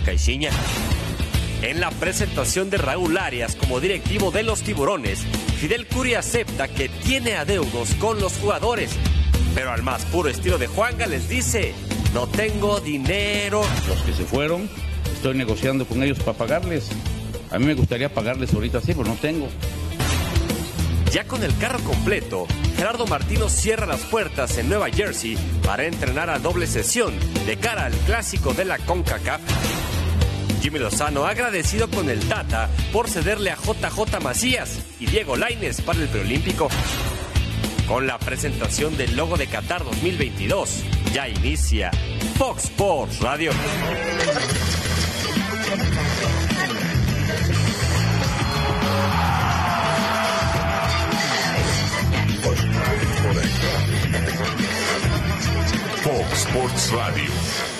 Caixinha. En la presentación de Raúl Arias como directivo de los tiburones, Fidel Curi acepta que tiene adeudos con los jugadores, pero al más puro estilo de Juanga les dice, no tengo dinero. Los que se fueron, estoy negociando con ellos para pagarles. A mí me gustaría pagarles ahorita sí, pero no tengo. Ya con el carro completo, Gerardo Martino cierra las puertas en Nueva Jersey para entrenar a doble sesión de cara al clásico de la CONCACAF. Jimmy Lozano agradecido con el Tata por cederle a JJ Macías y Diego Laines para el preolímpico. Con la presentación del logo de Qatar 2022, ya inicia Fox Sports Radio. Fox Sports Radio.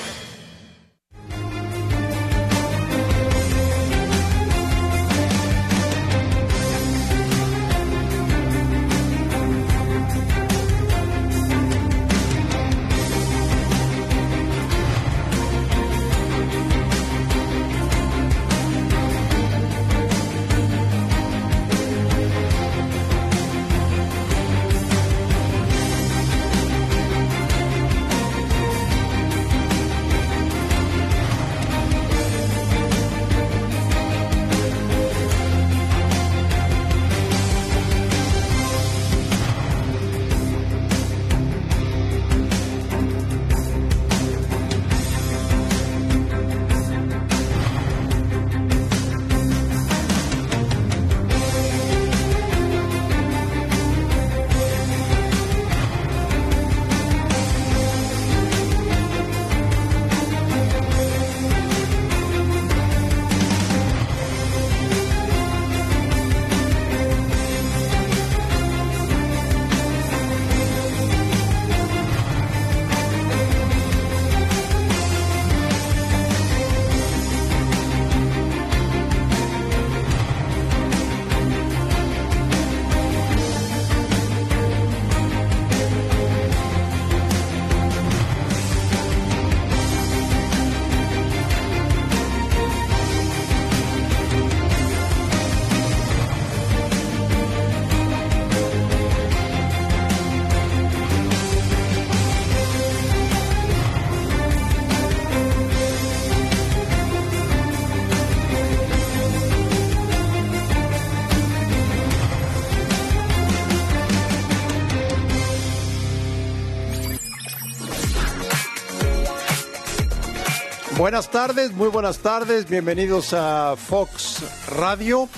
Buenas tardes, muy buenas tardes, bienvenidos a Fox Radio.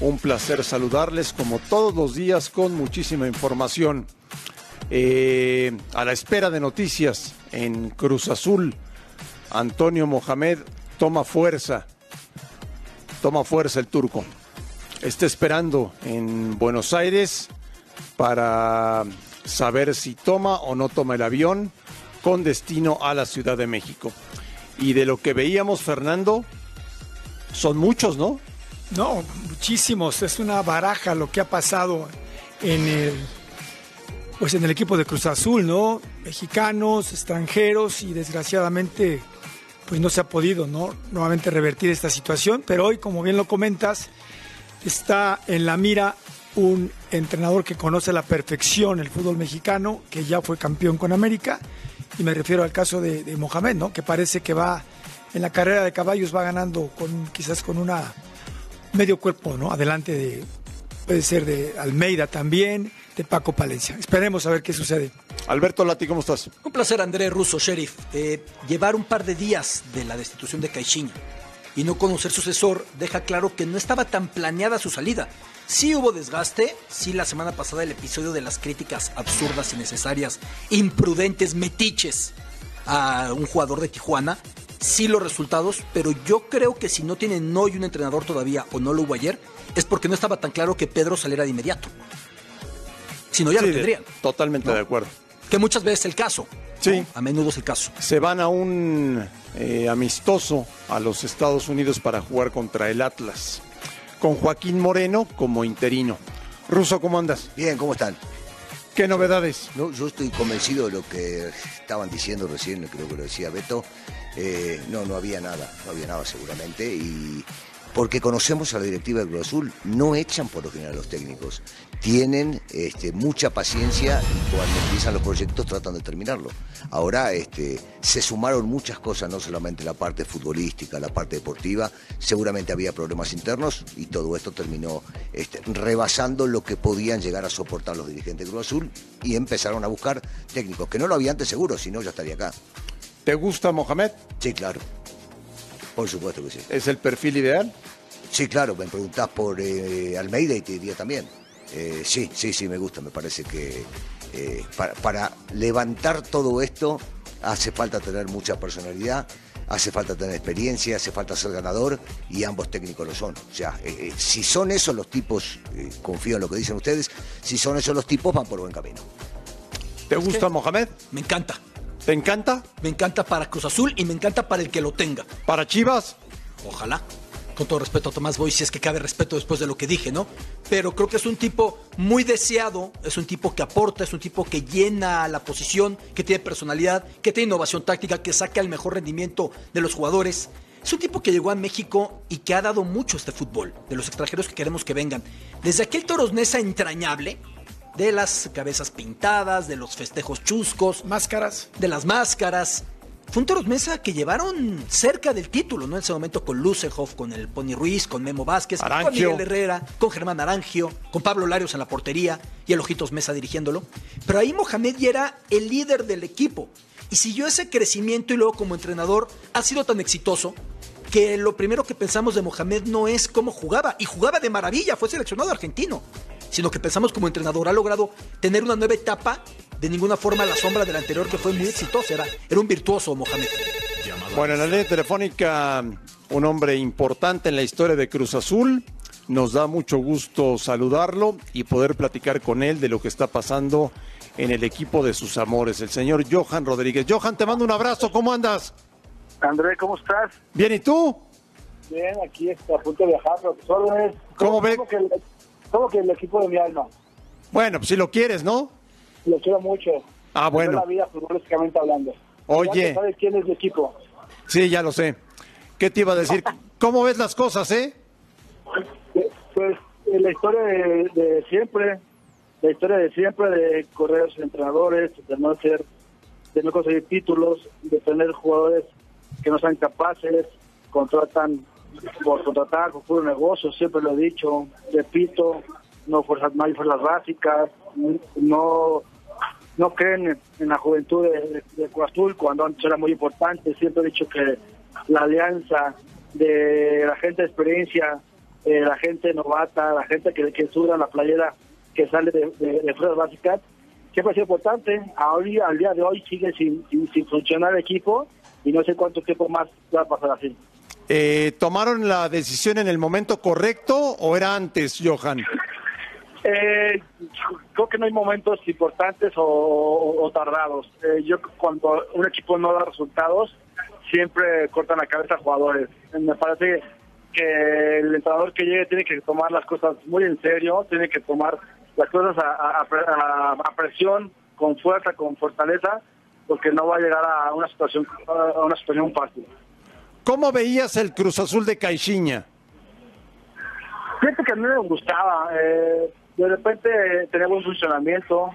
Un placer saludarles como todos los días con muchísima información. Eh, a la espera de noticias en Cruz Azul, Antonio Mohamed toma fuerza, toma fuerza el turco. Está esperando en Buenos Aires para saber si toma o no toma el avión con destino a la Ciudad de México. Y de lo que veíamos, Fernando, son muchos, ¿no? No, muchísimos. Es una baraja lo que ha pasado en el, pues en el equipo de Cruz Azul, ¿no? Mexicanos, extranjeros y desgraciadamente, pues no se ha podido, ¿no? Nuevamente revertir esta situación. Pero hoy, como bien lo comentas, está en la mira un entrenador que conoce a la perfección el fútbol mexicano, que ya fue campeón con América y me refiero al caso de, de, Mohamed, ¿no? Que parece que va en la carrera de caballos va ganando con quizás con una medio cuerpo, ¿no? Adelante de puede ser de Almeida también, de Paco Palencia. Esperemos a ver qué sucede. Alberto Lati, ¿cómo estás? Un placer, André Russo, sheriff. Eh, llevar un par de días de la destitución de Caixinha y no conocer sucesor deja claro que no estaba tan planeada su salida. Sí hubo desgaste, sí la semana pasada el episodio de las críticas absurdas, innecesarias, imprudentes, metiches a un jugador de Tijuana, sí los resultados, pero yo creo que si no tienen hoy un entrenador todavía o no lo hubo ayer, es porque no estaba tan claro que Pedro saliera de inmediato. Si no, ya Sí, lo tendrían. Totalmente ¿No? de acuerdo. Que muchas veces es el caso. Sí. ¿no? A menudo es el caso. Se van a un eh, amistoso a los Estados Unidos para jugar contra el Atlas, con Joaquín Moreno como interino. Ruso, ¿cómo andas? Bien, ¿cómo están? ¿Qué novedades? No, yo estoy convencido de lo que estaban diciendo recién, creo que lo decía Beto, Eh, no, no había nada, no había nada seguramente. Y porque conocemos a la directiva del Cruz Azul, no echan por lo general a los técnicos. Tienen este, mucha paciencia y cuando empiezan los proyectos tratan de terminarlo. Ahora este, se sumaron muchas cosas, no solamente la parte futbolística, la parte deportiva, seguramente había problemas internos y todo esto terminó este, rebasando lo que podían llegar a soportar los dirigentes del Cruz Azul y empezaron a buscar técnicos, que no lo había antes seguro, si no ya estaría acá. ¿Te gusta Mohamed? Sí, claro. Por supuesto que sí. ¿Es el perfil ideal? Sí, claro, me preguntás por eh, Almeida y te diría también. Eh, sí, sí, sí, me gusta, me parece que eh, para, para levantar todo esto hace falta tener mucha personalidad, hace falta tener experiencia, hace falta ser ganador y ambos técnicos lo son. O sea, eh, eh, si son esos los tipos, eh, confío en lo que dicen ustedes, si son esos los tipos van por buen camino. ¿Te gusta Mohamed? Me encanta. ¿Te encanta? Me encanta para Cruz Azul y me encanta para el que lo tenga. ¿Para Chivas? Ojalá. Con todo respeto a Tomás Boy, si es que cabe respeto después de lo que dije, ¿no? Pero creo que es un tipo muy deseado, es un tipo que aporta, es un tipo que llena la posición, que tiene personalidad, que tiene innovación táctica, que saca el mejor rendimiento de los jugadores. Es un tipo que llegó a México y que ha dado mucho a este fútbol, de los extranjeros que queremos que vengan. Desde aquel Toros Nesa entrañable, de las cabezas pintadas, de los festejos chuscos, Máscaras. de las máscaras. Fue un Toros Mesa que llevaron cerca del título, ¿no? En ese momento con Lucehoff, con el Pony Ruiz, con Memo Vázquez, con Arangio. Miguel Herrera, con Germán Arangio, con Pablo Larios en la portería y el Ojitos Mesa dirigiéndolo. Pero ahí Mohamed ya era el líder del equipo y siguió ese crecimiento y luego como entrenador ha sido tan exitoso que lo primero que pensamos de Mohamed no es cómo jugaba, y jugaba de maravilla, fue seleccionado argentino, sino que pensamos como entrenador ha logrado tener una nueva etapa, de ninguna forma a la sombra del anterior que fue muy exitosa, era, era un virtuoso Mohamed. Bueno, en la línea telefónica, un hombre importante en la historia de Cruz Azul. Nos da mucho gusto saludarlo y poder platicar con él de lo que está pasando en el equipo de sus amores, el señor Johan Rodríguez. Johan, te mando un abrazo, ¿cómo andas? André, ¿cómo estás? Bien, ¿y tú? Bien, aquí está a punto de viajar, pero tus órdenes. ¿Cómo ve? Como que, el, como que el equipo de mi alma. Bueno, pues si lo quieres, ¿no? Lo quiero mucho. Ah, bueno. la vida futbolísticamente hablando. Oye. ¿Sabes quién es mi equipo? Sí, ya lo sé. ¿Qué te iba a decir? ¿Cómo ves las cosas, eh? Pues la historia de, de siempre, la historia de siempre de correr a entrenadores, de no ser, de no conseguir títulos, de tener jugadores que no sean capaces, contratan por contratar, por puro negocio, siempre lo he dicho, repito, no fuerzas, no hay fuerzas básicas, no no creen en la juventud de, de, cuando antes era muy importante, siempre he dicho que la alianza de la gente de experiencia, eh, la gente novata, la gente que, que suda la playera que sale de, de, de fuerzas básicas, siempre ha sido importante. Ahora, al día de hoy sigue sin, sin, sin funcionar el equipo y no sé cuánto tiempo más va a pasar así. Eh, ¿Tomaron la decisión en el momento correcto o era antes, Johan? Eh, creo que no hay momentos importantes o, o- tardados. Eh, yo cuando un equipo no da resultados, siempre cortan la cabeza a jugadores. Me parece que el entrenador que llegue tiene que tomar las cosas muy en serio, tiene que tomar las cosas a, a- a- a presión, con fuerza, con fortaleza, porque no va a llegar a una situación a una situación fácil. ¿Cómo veías el Cruz Azul de Caixinha? Fíjate que a mí me gustaba. eh, de repente tenía buen funcionamiento,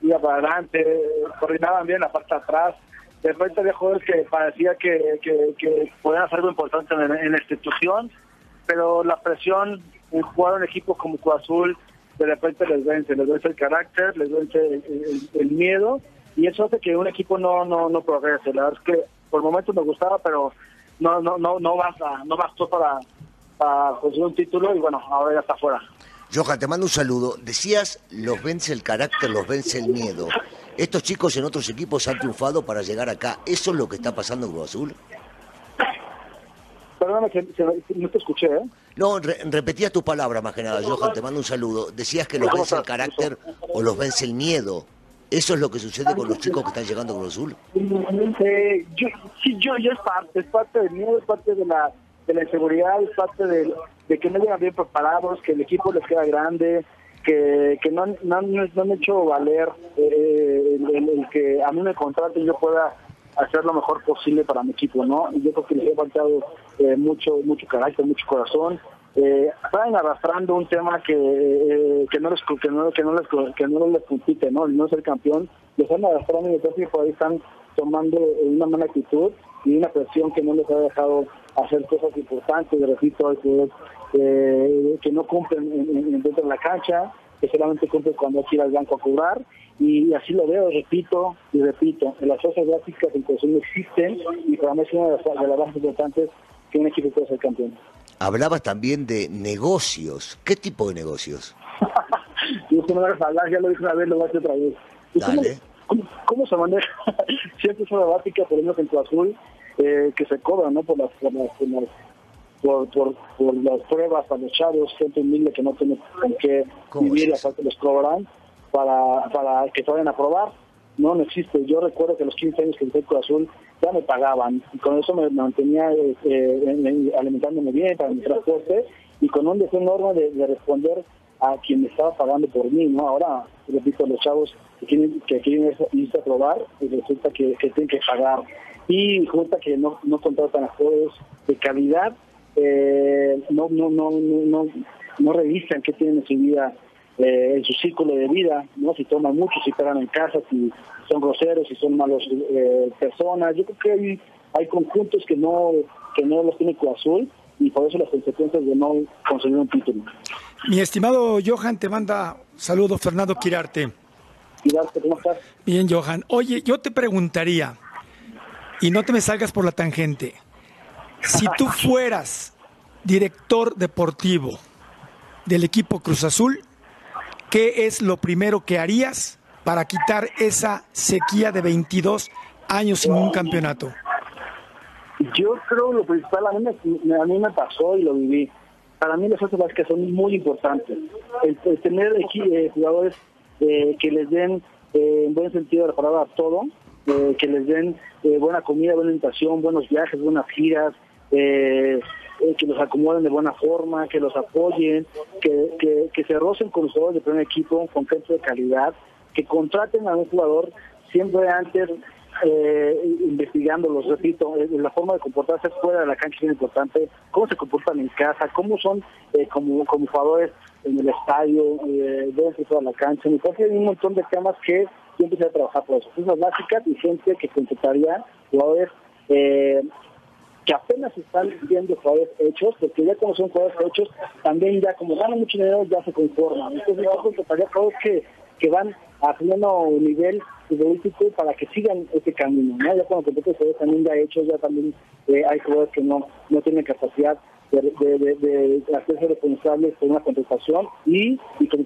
iba para adelante, coordinaban bien la parte atrás. De repente había jugadores que parecía que, que, que podían hacer algo importante en, en la institución, pero la presión en jugar un equipo como Cruz Azul de repente les vence, les vence el carácter, les vence el, el- el miedo y eso hace que un equipo no no no progrese. La verdad es que por momentos me gustaba, pero no no no no basta, no bastó para, para conseguir un título y bueno, ahora ya está fuera. Johan, te mando un saludo. Decías, los vence el carácter, los vence el miedo. Estos chicos en otros equipos han triunfado para llegar acá. ¿Eso es lo que está pasando en Cruz Azul? Perdóname que, que no te escuché, ¿eh? No, re- repetía tu palabra más que nada, Johan, te mando un saludo. Decías que los vence el carácter o los vence el miedo. ¿Eso es lo que sucede con los chicos que están llegando Cruz Azul? Eh, yo, sí, yo, yo es parte, es parte del miedo, es parte de la, de la inseguridad, es parte de, que no llegan bien preparados, que el equipo les queda grande, que, que no, no, no han hecho valer eh, el, el- que a mí me contraten yo pueda hacer lo mejor posible para mi equipo, ¿no? Yo creo que les he faltado eh, mucho, mucho carácter, mucho corazón. Eh, estaban arrastrando un tema que, eh, que no les que no, que les que no les compite, ¿no? El no ser campeón, lo están arrastrando y entonces por ahí están tomando una mala actitud y una presión que no les ha dejado hacer cosas importantes, repito, que, eh, que no cumplen en, en- dentro de la cancha, que solamente cumplen cuando hay que ir al banco a cobrar, y así lo veo, repito y repito, en las fuerzas básicas en no existen, y para mí es una de las, de las bases importantes que un equipo pueda ser campeón. Hablabas también de negocios. ¿Qué tipo de negocios? Y eso no me hablar, ya lo dije una vez, lo voy a hacer otra vez. ¿Y cómo- Dale. ¿Cómo, cómo se maneja? Siempre es una básica, por ejemplo, en Cruz Azul, eh, que se cobra, ¿no? Por las, por las, por las- por, por, por las pruebas a los chavos, gente humilde que no tiene con qué ¿Cómo vivir aparte los cobran para, para que se vayan a probar. No, no existe. Yo recuerdo que los 15 años que entré en Cruz Azul ya me pagaban y con eso me mantenía eh, en- en- alimentándome bien para mi transporte y con un deseo enorme de, de responder a quien me estaba pagando por mí, ¿no? Ahora, repito, los chavos que quieren, que quieren irse- a probar y resulta que, tienen que pagar y resulta que no, no contratan a jugadores de calidad, eh, no, no, no, no, no, no revisan qué tienen en su vida, eh, en su círculo de vida, no si toman mucho, si pegan en casa, si son groseros, si son malos eh, personas. Yo creo que hay, hay conjuntos que no que no los tiene Cruz Azul y por eso las consecuencias de no conseguir un título. Mi estimado Johan, te manda saludos Fernando Quirarte. Y Darte, ¿cómo estás? Bien, Johan. Oye, yo te preguntaría, y no te me salgas por la tangente, si tú fueras director deportivo del equipo Cruz Azul, ¿qué es lo primero que harías para quitar esa sequía de 22 años sin un campeonato? Yo creo lo principal, a mí me, a mí me pasó y lo viví. Para mí las fuerzas básicas son muy importantes. El, el tener eh, jugadores eh, que les den, eh, en buen sentido de la palabra, todo, eh, que les den eh, buena comida, buena alimentación, buenos viajes, buenas giras, eh, eh, que los acomoden de buena forma, que los apoyen, que, que, que se rocen con los jugadores de primer equipo, con gente de calidad, que contraten a un jugador siempre antes eh, investigándolos, repito, eh, la forma de comportarse fuera de la cancha es importante, cómo se comportan en casa, cómo son eh, como, como jugadores en el estadio, eh, dentro de toda la cancha. Me parece hay un montón de temas que yo empecé a trabajar por eso. Cosas básicas y gente que contrataría jugadores que apenas están viendo jugadores hechos, porque ya como son jugadores hechos, también ya como ganan mucho dinero ya se conforman. Entonces yo contrataría jugadores que, que van a pleno nivel futbolístico para que sigan ese camino. ¿no? Ya cuando contratas jugadores también ya hechos, ya también eh, hay jugadores que no, no tienen capacidad de, de hacerse responsables por una contratación y, y con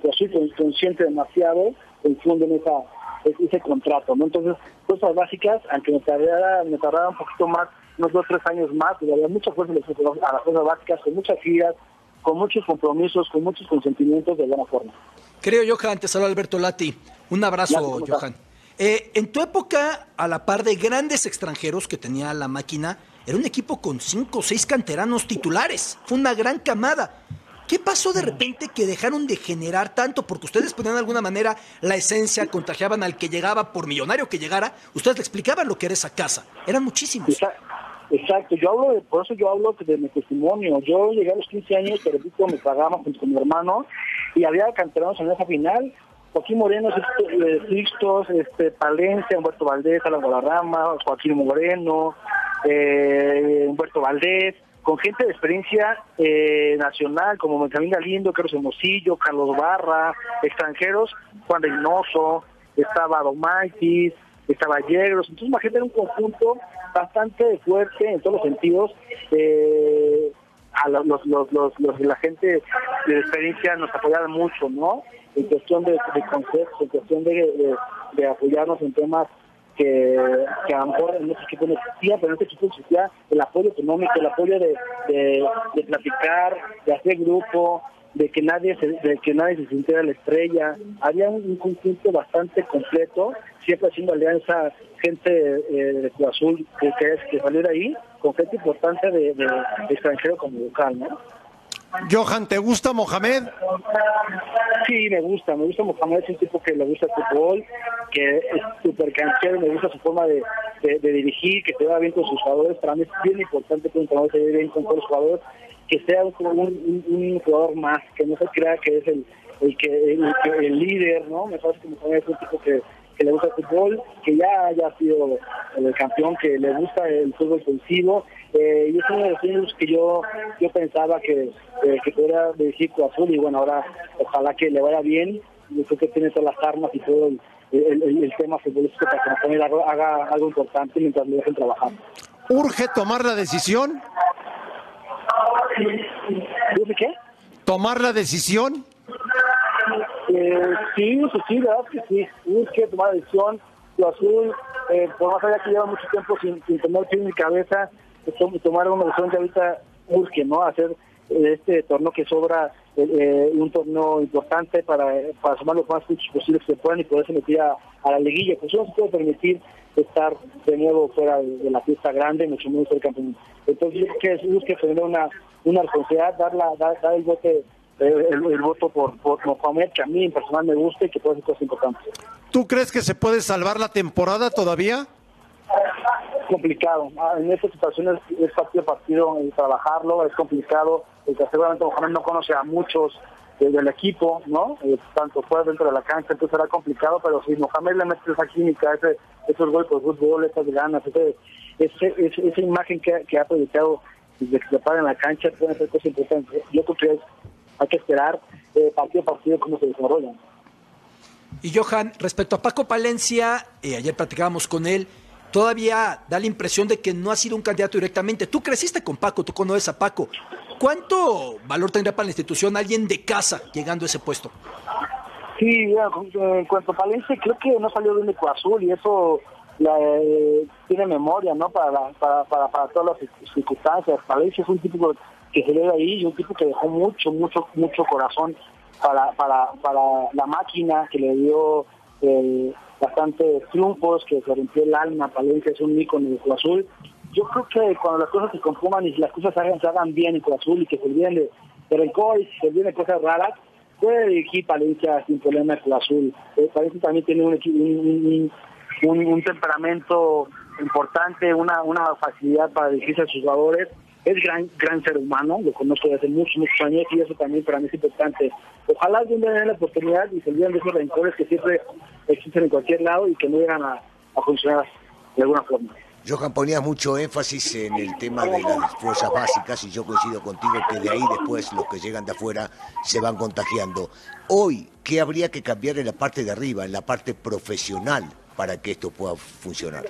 consciente demasiado confunden esa ese contrato, ¿no? Entonces, cosas básicas, aunque me tardara, me tardara un poquito más, unos dos, tres años más, pero había mucha fuerza a las cosas básicas, con muchas giras, con muchos compromisos, con muchos consentimientos de buena forma. Creo, Johan, te saluda Alberto Lati. Un abrazo, Gracias, ¿cómo Johan. Eh, en tu época, a la par de grandes extranjeros que tenía la máquina, era un equipo con cinco o seis canteranos titulares. Fue una gran camada. ¿Qué pasó de repente que dejaron de generar tanto? Porque ustedes ponían de alguna manera la esencia, contagiaban al que llegaba, por millonario que llegara, ustedes le explicaban lo que era esa casa. Eran muchísimos. Exacto, yo hablo de, por eso yo hablo de mi testimonio. Yo llegué a los 15 años, pero me pagaba junto con mi hermano y había canteranos en esa final. Joaquín Moreno, este, Sixtos, este, Palencia, Humberto Valdés, Alan Guadarrama, Joaquín Moreno, eh, Humberto Valdés, con gente de experiencia eh, nacional como Benjamín Galindo, Carlos Hermosillo, Carlos Barra, extranjeros, Juan Reynoso, estaba Domaitis, estaba Yegros, entonces imagínate era un conjunto bastante fuerte en todos los sentidos. Eh, a los, los, los, los, la gente de experiencia nos apoyaba mucho, ¿no? En cuestión de, de conceptos, en cuestión de, apoyarnos en temas que, que a lo mejor en nuestro equipo no existía, pero en este equipo existía el apoyo económico, el apoyo de, de, de platicar, de hacer grupo, de que nadie se, de que nadie se sintiera la estrella. Había un, un conjunto bastante completo, siempre haciendo alianza gente eh, de Cruz Azul que, que, que salió de ahí, con gente importante de, de- de extranjero como local, ¿no? Johan, ¿te gusta Mohamed? Sí, me gusta, me gusta Mohamed, es un tipo que le gusta el fútbol, que es súper canchero, me gusta su forma de, de, de dirigir, que se vea bien con sus jugadores. Para mí es bien importante que un entrenador se lleve bien con todos los jugadores, que sea un, jugador más, que no se crea que es el, el que el, que- el líder, ¿no? Me parece que Mohamed es un tipo que, que le gusta el fútbol, que ya haya sido el campeón, que le gusta el fútbol ofensivo. Eh, y es uno de los niños que yo yo pensaba que, eh, que pudiera Azul y bueno, ahora ojalá que le vaya bien. Yo creo que tiene todas las armas y todo el, el, el- el tema futbolístico para que Mohamed haga, algo importante mientras le dejen trabajar. ¿Urge tomar la decisión? ¿Dice qué? ¿Tomar la decisión? Eh, sí, sí, sí, la verdad que sí. Tienes que tomar decisión. Cruz Azul, eh, por más allá que lleva mucho tiempo sin, sin tener pie ni cabeza, pues, tom- tomar una decisión que ahorita urge, ¿no? Hacer eh, este torneo que sobra, eh, eh, un torneo importante para, para sumar los más puntos posibles que puedan y poderse meter a, a la liguilla. Pues no se puede permitir estar de nuevo fuera de, de la fiesta grande, mucho menos ser campeón. Entonces que es busque tener una, una responsabilidad, dar, la, dar, dar el bote eh, el, el voto por, por Mohamed, que a mí en personal me gusta y que puede hacer cosas importantes. ¿Tú crees que se puede salvar la temporada todavía? complicado. Ah, En estas situaciones es partido a partido el trabajarlo, es complicado, porque seguramente Mohamed no conoce a muchos eh, del equipo, ¿no? Eh, tanto fuera dentro de la cancha, entonces será complicado, pero si Mohamed le mete esa química, ese, esos golpes de fútbol, esas ganas, ese, ese- esa imagen que, que ha proyectado desde que se para en la cancha, pueden ser cosas importantes. Yo creo que es, hay que esperar eh, partido a partido cómo se desarrollan. Y Johan, respecto a Paco Palencia, eh, ayer platicábamos con él, todavía da la impresión de que no ha sido un candidato directamente. Tú creciste con Paco, tú conoces a Paco. ¿Cuánto valor tendría para la institución alguien de casa llegando a ese puesto? Sí, en cuanto a Palencia, creo que no salió bien de Cruz Azul y eso la, eh, tiene memoria, ¿no? Para, para, para, para todas las circunstancias. Palencia es un tipo que se ve ahí y un tipo que dejó mucho, mucho, mucho corazón para, para, para la máquina, que le dio eh, bastantes triunfos, que se rompió el alma. Palencia es un ícono de Cruz Azul. Yo creo que cuando las cosas se compongan y las cosas se hagan, bien en Cruz Azul y que se olviden de, de rencor y se olviden de cosas raras, puede dirigir Palencia sin problema Cruz Azul. Eh, Palencia también tiene un- un- un temperamento importante, una, una facilidad para dirigirse a sus jugadores. Es gran gran ser humano, lo conozco desde hace muchos, muchos años y eso también para mí es importante. Ojalá algún día den la oportunidad y se olviden de esos rencores que siempre existen en cualquier lado y que no llegan a, a funcionar de alguna forma. Johan, ponías mucho énfasis en el tema de las fuerzas básicas y yo coincido contigo que de ahí después los que llegan de afuera se van contagiando. Hoy, ¿qué habría que cambiar en la parte de arriba, en la parte profesional, para que esto pueda funcionar?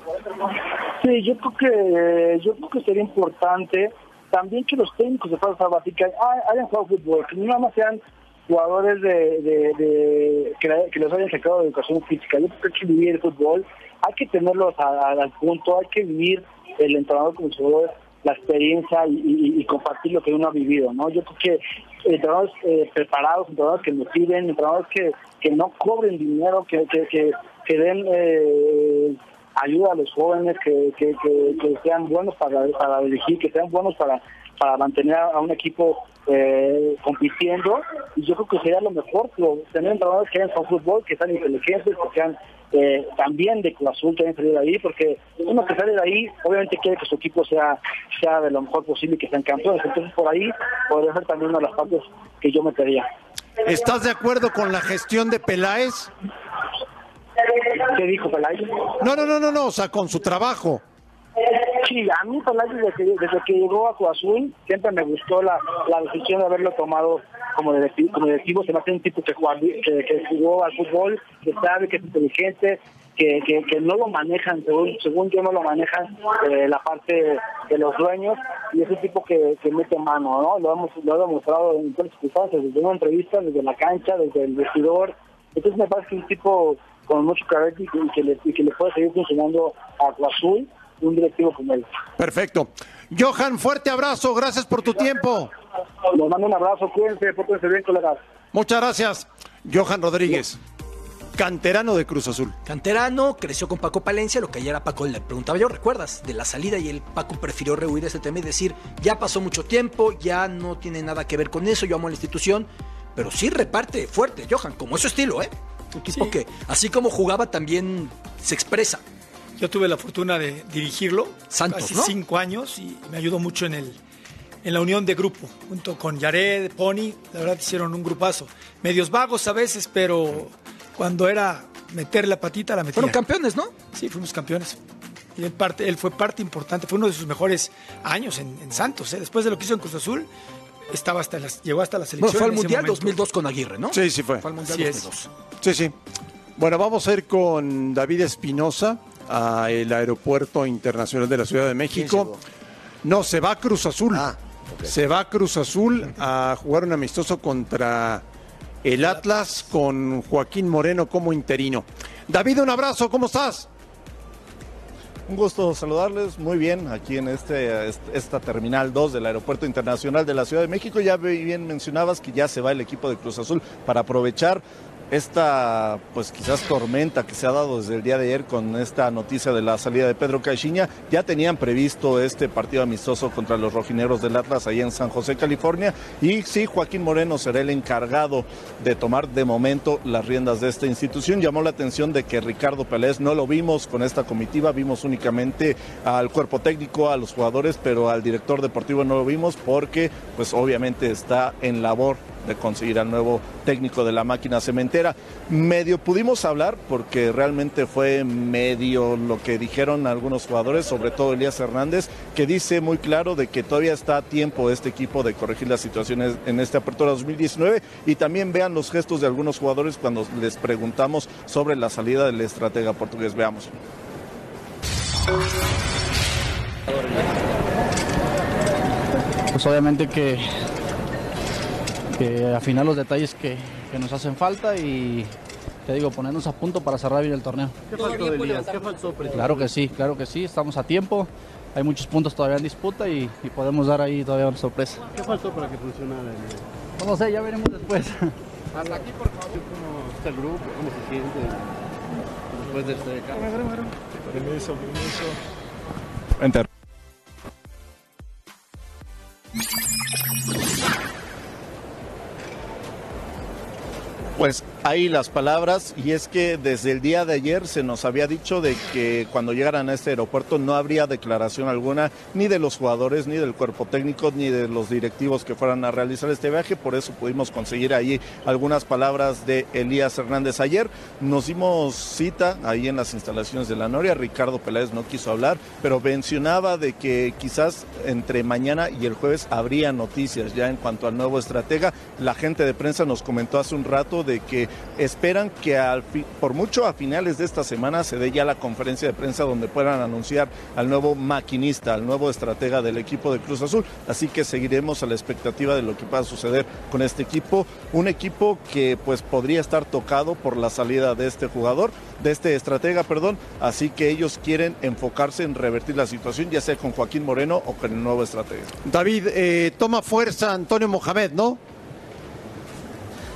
Sí, yo creo que yo creo que sería importante también que los técnicos de básica hay- hayan jugado fútbol, que no nada más sean jugadores de, que, la- los hayan sacado de educación física. Yo creo que hay que vivir el fútbol, hay que tenerlos al punto, hay que vivir el entrenador como jugador la experiencia y, compartir lo que uno ha vivido, ¿no? Yo creo que entrenadores eh, preparados, entrenadores que motiven, entrenadores que, que no cobren dinero, que, que, que, que den eh, ayuda a los jóvenes, que, que, que, sean buenos para, para dirigir, que sean buenos para, para mantener a un equipo eh, compitiendo. Y yo creo que sería lo mejor, pero tener entrenadores que hayan fútbol, que sean inteligentes, que sean eh, también de Cruz Azul, que hayan salido ahí, porque uno que sale de ahí, obviamente quiere que su equipo sea, sea de lo mejor posible y que sean campeones. Entonces, por ahí podría ser también una de las partes que yo metería. ¿Estás de acuerdo con la gestión de Peláez? ¿Qué dijo Pelayo? No, no, no, no, no, o sea, con su trabajo. Sí, a mí Pelayo desde que, desde que llegó a Cruz Azul siempre me gustó la, la decisión de haberlo tomado como directivo, como directivo. Se me hace un tipo que, jugó, que, que jugó al fútbol, que sabe, que es inteligente, que, que, que no lo manejan, según, según yo no lo manejan eh, la parte de los dueños, y es un tipo que, que mete mano, ¿no? Lo hemos, lo hemos demostrado en todas las circunstancias, desde una entrevista, desde la cancha, desde el vestidor. Entonces me parece que es un tipo con mucho carácter y que, y que le, y que le puede seguir funcionando a Cruz Azul un directivo como él. Perfecto. Johan, fuerte abrazo, gracias por tu tiempo. Les mando un abrazo, cuídense, pórtense bien, colegas. Muchas gracias. Johan Rodríguez, canterano de Cruz Azul. Canterano, creció con Paco Palencia, lo que ayer a Paco le preguntaba yo, ¿recuerdas? De la salida y el Paco prefirió rehuir ese tema y decir, ya pasó mucho tiempo, ya no tiene nada que ver con eso, yo amo la institución, pero sí reparte fuerte, Johan, como es su estilo, ¿eh? Un tipo Sí. que, así como jugaba, también se expresa. Yo tuve la fortuna de dirigirlo Santos, casi ¿no? cinco años y me ayudó mucho en el en la unión de grupo, junto con Yared, Pony, la verdad hicieron un grupazo. Medios vagos a veces, pero cuando era meter la patita la metía. Fueron campeones, ¿no? Sí, fuimos campeones. Y él, parte, él fue parte importante, fue uno de sus mejores años en, en Santos. ¿eh? Después de lo que hizo en Cruz Azul, estaba hasta las, llegó hasta la selección. Bueno, fue al Mundial momento. 2002 con Aguirre, ¿no? Sí, sí fue. Fue al Mundial es. 2002. Sí, sí. Bueno, vamos a ir con David Espinosa al Aeropuerto Internacional de la Ciudad de México. No, se va a Cruz Azul. Ah. Se va a Cruz Azul a jugar un amistoso contra el Atlas con Joaquín Moreno como interino. David, un abrazo, ¿cómo estás? Un gusto saludarles, muy bien, aquí en este, est- esta Terminal 2 del Aeropuerto Internacional de la Ciudad de México. Ya bien mencionabas que ya se va el equipo de Cruz Azul para aprovechar esta, pues quizás tormenta que se ha dado desde el día de ayer con esta noticia de la salida de Pedro Caixinha. Ya tenían previsto este partido amistoso contra los rojineros del Atlas ahí en San José, California. Y sí, Joaquín Moreno será el encargado de tomar de momento las riendas de esta institución. Llamó la atención de que Ricardo Pelés no lo vimos con esta comitiva, vimos únicamente al cuerpo técnico, a los jugadores, pero al director deportivo no lo vimos porque pues obviamente está en labor de conseguir al nuevo técnico de la máquina cementera. Medio pudimos hablar porque realmente fue medio lo que dijeron algunos jugadores, sobre todo Elías Hernández, que dice muy claro de que todavía está a tiempo este equipo de corregir las situaciones en esta apertura 2019 y también vean los gestos de algunos jugadores cuando les preguntamos sobre la salida del estratega portugués. Veamos. pues obviamente que, que afinar los detalles que, que nos hacen falta y te digo, ponernos a punto para cerrar bien el torneo. ¿Qué faltó de Elías? ¿Qué faltó? Claro que sí, claro que sí, estamos a tiempo, hay muchos puntos todavía en disputa y, y podemos dar ahí todavía una sorpresa. ¿Qué faltó para que funcionara? el- No, no sé, ya veremos después. Hasta aquí, por favor. ¿Cómo está el grupo? ¿Cómo se siente después de este cambio? Permiso, permiso. Enter. Pues ahí las palabras y es que desde el día de ayer se nos había dicho de que cuando llegaran a este aeropuerto no habría declaración alguna ni de los jugadores, ni del cuerpo técnico, ni de los directivos que fueran a realizar este viaje, por eso pudimos conseguir ahí algunas palabras de Elías Hernández ayer. Nos dimos cita ahí en las instalaciones de la Noria, Ricardo Peláez no quiso hablar, pero mencionaba de que quizás entre mañana y el jueves habría noticias ya en cuanto al nuevo estratega. La gente de prensa nos comentó hace un rato de que esperan que al por mucho a finales de esta semana se dé ya la conferencia de prensa donde puedan anunciar al nuevo maquinista, al nuevo estratega del equipo de Cruz Azul. Así que seguiremos a la expectativa de lo que pueda suceder con este equipo. Un equipo que pues podría estar tocado por la salida de este jugador, de este estratega, perdón. Así que ellos quieren enfocarse en revertir la situación, ya sea con Joaquín Moreno o con el nuevo estratega. David, eh, toma fuerza Antonio Mohamed, ¿no?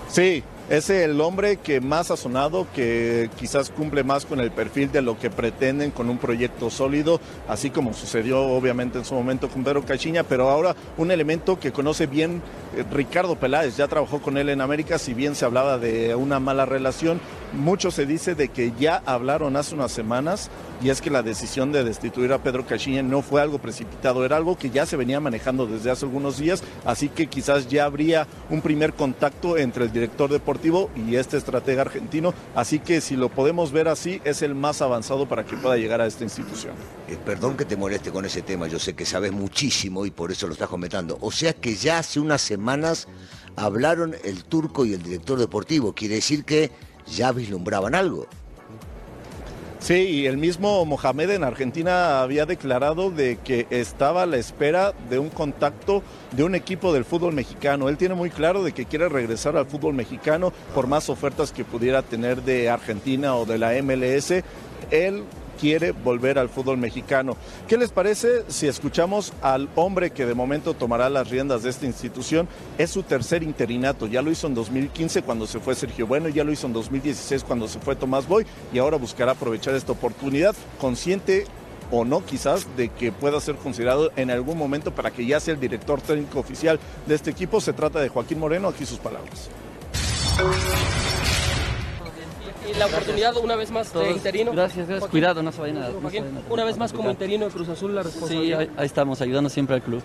Sí, es el hombre que más ha sonado, que quizás cumple más con el perfil de lo que pretenden con un proyecto sólido, así como sucedió obviamente en su momento con Pedro Cachiña, pero ahora un elemento que conoce bien eh, Ricardo Peláez, ya trabajó con él en América, si bien se hablaba de una mala relación, mucho se dice de que ya hablaron hace unas semanas y es que la decisión de destituir a Pedro Cachiña no fue algo precipitado, era algo que ya se venía manejando desde hace algunos días, así que quizás ya habría un primer contacto entre el director deportivo y este estratega argentino, así que si lo podemos ver así, es el más avanzado para que pueda llegar a esta institución. Eh, perdón que te moleste con ese tema, yo sé que sabes muchísimo y por eso lo estás comentando. O sea que ya hace unas semanas hablaron el turco y el director deportivo, quiere decir que ya vislumbraban algo. Sí, y el mismo Mohamed en Argentina había declarado de que estaba a la espera de un contacto de un equipo del fútbol mexicano. Él tiene muy claro de que quiere regresar al fútbol mexicano por más ofertas que pudiera tener de Argentina o de la MLS. Él quiere volver al fútbol mexicano. ¿Qué les parece si escuchamos al hombre que de momento tomará las riendas de esta institución? Es su tercer interinato. Ya lo hizo en 2015 cuando se fue Sergio Bueno, ya lo hizo en 2016 cuando se fue Tomás Boy y ahora buscará aprovechar esta oportunidad consciente o no quizás de que pueda ser considerado en algún momento para que ya sea el director técnico oficial de este equipo. Se trata de Joaquín Moreno, aquí sus palabras. La oportunidad una vez más de interino. Gracias, gracias. Joaquín, Cuidado, no se vayan a. no se Joaquín, vayan a una vez más como interino de Cruz Azul la Sí, responsabilidad. ahí, ahí estamos, ayudando siempre al club.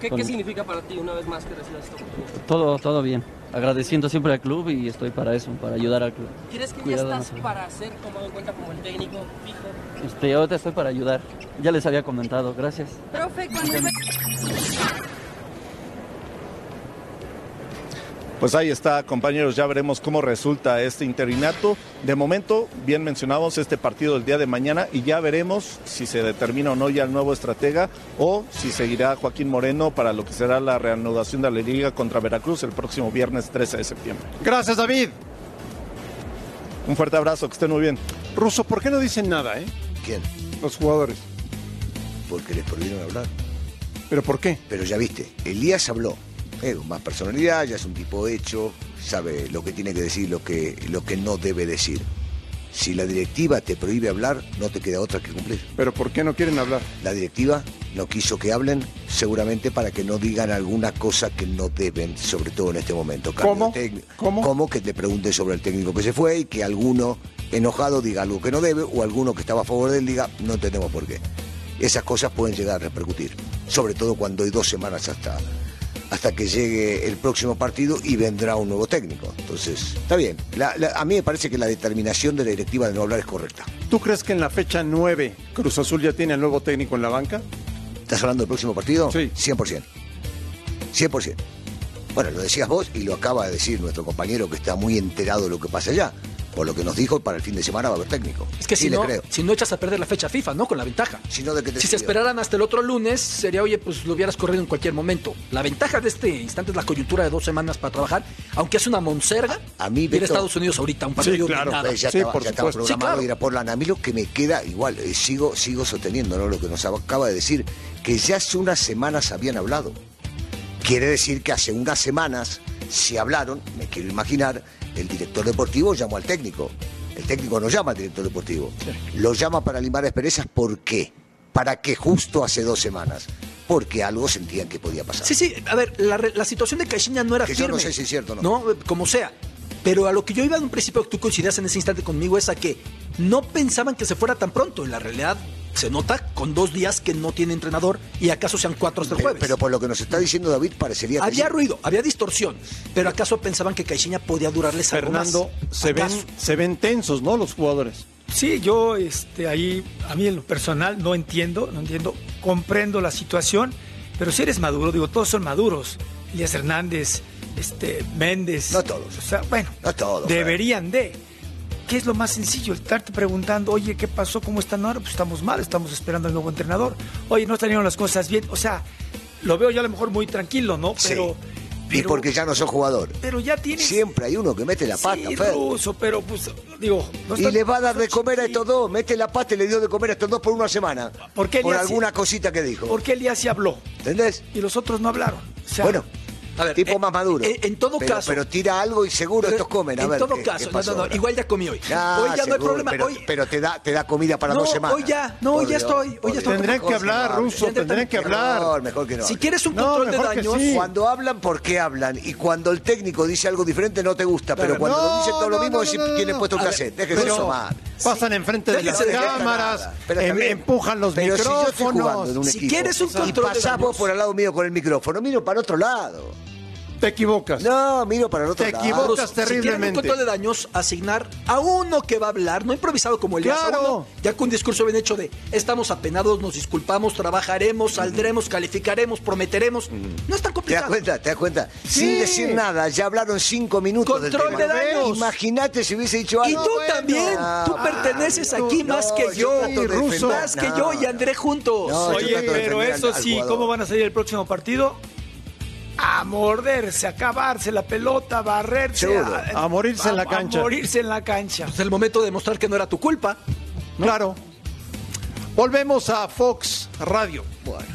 ¿Qué, Con- qué significa para ti una vez más que recibas esta oportunidad? Todo, todo bien. Agradeciendo siempre al club y estoy para eso, para ayudar al club. ¿Crees que Cuidado, ya no estás se- para ser tomado en cuenta como el técnico fijo? Este, ahorita estoy para ayudar. Ya les había comentado, gracias. Profe, cuando Pues ahí está, compañeros, ya veremos cómo resulta este interinato. De momento, bien mencionamos este partido del día de mañana y ya veremos si se determina o no ya el nuevo estratega o si seguirá Joaquín Moreno para lo que será la reanudación de la liga contra Veracruz el próximo viernes 13 de septiembre. Gracias, David. Un fuerte abrazo, que estén muy bien. Russo, ¿por qué no dicen nada, eh? ¿Quién? Los jugadores. Porque les prohibieron hablar. ¿Pero por qué? Pero ya viste, Elías habló. Eh, más personalidad, ya es un tipo hecho, sabe lo que tiene que decir, lo que, lo que no debe decir. Si la directiva te prohíbe hablar, no te queda otra que cumplir. ¿Pero por qué no quieren hablar? La directiva no quiso que hablen, seguramente para que no digan alguna cosa que no deben, sobre todo en este momento. ¿Cómo? técnico. ¿Cómo? que le pregunten sobre el técnico que se fue y que alguno enojado diga algo que no debe o alguno que estaba a favor de él diga no entendemos por qué. Esas cosas pueden llegar a repercutir, sobre todo cuando hay dos semanas hasta, hasta que llegue el próximo partido y vendrá un nuevo técnico. Entonces, está bien. La- la- a mí me parece que la determinación de la directiva de no hablar es correcta. ¿Tú crees que en la fecha 9 Cruz Azul ya tiene al nuevo técnico en la banca? ¿Estás hablando del próximo partido? Sí. 100%. 100%. Bueno, lo decías vos y lo acaba de decir nuestro compañero que está muy enterado de lo que pasa allá. Por lo que nos dijo, para el fin de semana va a haber técnico. Es que Sí si, le no, creo. si no echas a perder la fecha FIFA, ¿no? Con la ventaja. Si no, ¿de qué te Si se esperaran hasta el otro lunes, sería, oye, pues lo hubieras corrido en cualquier momento. La ventaja de este instante es la coyuntura de dos semanas para trabajar, aunque es una monserga. A mí, ir a Beto- Estados Unidos ahorita, un partido de nada. Pues ya estaba, ya estaba programado Sí, claro. ir a Portland. A mí lo que me queda, igual, eh, sigo, sigo sosteniendo ¿no? lo que nos acaba de decir, que ya hace unas semanas habían hablado. Quiere decir que hace unas semanas se hablaron, me quiero imaginar, el director deportivo llamó al técnico. El técnico no llama al director deportivo. Lo llama para limar asperezas, ¿por qué? ¿Para qué justo hace dos semanas? Porque algo sentían que podía pasar. Sí, sí, a ver, la, situación de Caixinha no era Que yo no sé si es cierto o no. No, como sea. Pero a lo que yo iba de un principio que tú coincidías en ese instante conmigo es a que no pensaban que se fuera tan pronto. En la realidad se nota con dos días que no tiene entrenador y acaso sean cuatro hasta el Pero, jueves. pero por lo que nos está diciendo David, parecería que había sí. ruido, había distorsión. Pero acaso pensaban que Caixinha podía durarles algo Fernando, más? se ven, se ven tensos, ¿no? Los jugadores. Sí, yo este, ahí, a mí en lo personal no entiendo, no entiendo, comprendo la situación, pero si eres maduro, digo, todos son maduros. Elías Hernández, este, Méndez. No todos. O sea, bueno, no todos. deberían de. ¿Qué es lo más sencillo? Estarte preguntando, oye, ¿qué pasó? ¿Cómo están ahora? Pues estamos mal, estamos esperando al nuevo entrenador. Oye, no salieron las cosas bien. O sea, lo veo yo a lo mejor muy tranquilo, ¿no? Pero, y porque ya no sos jugador. pero ya tienes. Siempre hay uno que mete la pata, Sí, ruso, pero pues, digo. no y le va a dar de comer a estos dos. Mete la pata y le dio de comer a estos dos por una semana. ¿Por qué Por alguna cosita que dijo. ¿Por qué Elías sí habló? ¿Entendés? Y los otros no hablaron. O sea, bueno, A ver, tipo eh, más maduro. eh, en todo Pero- caso- Pero tira algo y seguro estos comen. A en ver, todo ¿qué- caso, qué no, no, igual ya comí hoy. Hoy ya no hay problema. Pero, hoy, pero te, da, te da comida para no, dos semanas. hoy ya, no, hoy ya estoy, hoy ya estoy. Tendrán que hablar, Ruso, tendrán que hablar. Mejor, mejor que no. Si quieres un control de daños. Cuando hablan, ¿por qué hablan? Y cuando el técnico dice algo diferente, no te gusta. Pero cuando lo No, dicen todo lo mismo, decís, no. puesto ver, cassette. Déjese sumar. Pasan enfrente de las cámaras, em- empujan los micrófonos. en un Si equipo quieres un y control de pasás vos daños. por al lado mío con el micrófono, miro para otro lado. Te equivocas. No, miro para el otro Te lado. equivocas Si quieren un terriblemente. control de daños, asignar a uno que va a hablar, no improvisado como a Claro. uno, ya con un discurso bien hecho de estamos apenados, nos disculpamos, trabajaremos, saldremos, calificaremos, prometeremos. No es tan ¿Te das complicado. cuenta? ¿Te das cuenta? Sí. Sin decir nada, ya hablaron cinco minutos Control del de daños. Imagínate si hubiese dicho Y algo. tú bueno. también, tú Ah, perteneces aquí no, más que yo Ruso. más que yo y. André juntos. No, Oye, pero al- eso al sí. ¿cómo van a salir el próximo partido? A morderse, a acabarse la pelota, a barrerse. Seguro. A morirse en la cancha. A morirse en la cancha. Es el momento de demostrar que no era tu culpa. Claro. Volvemos a Fox Radio. Bueno.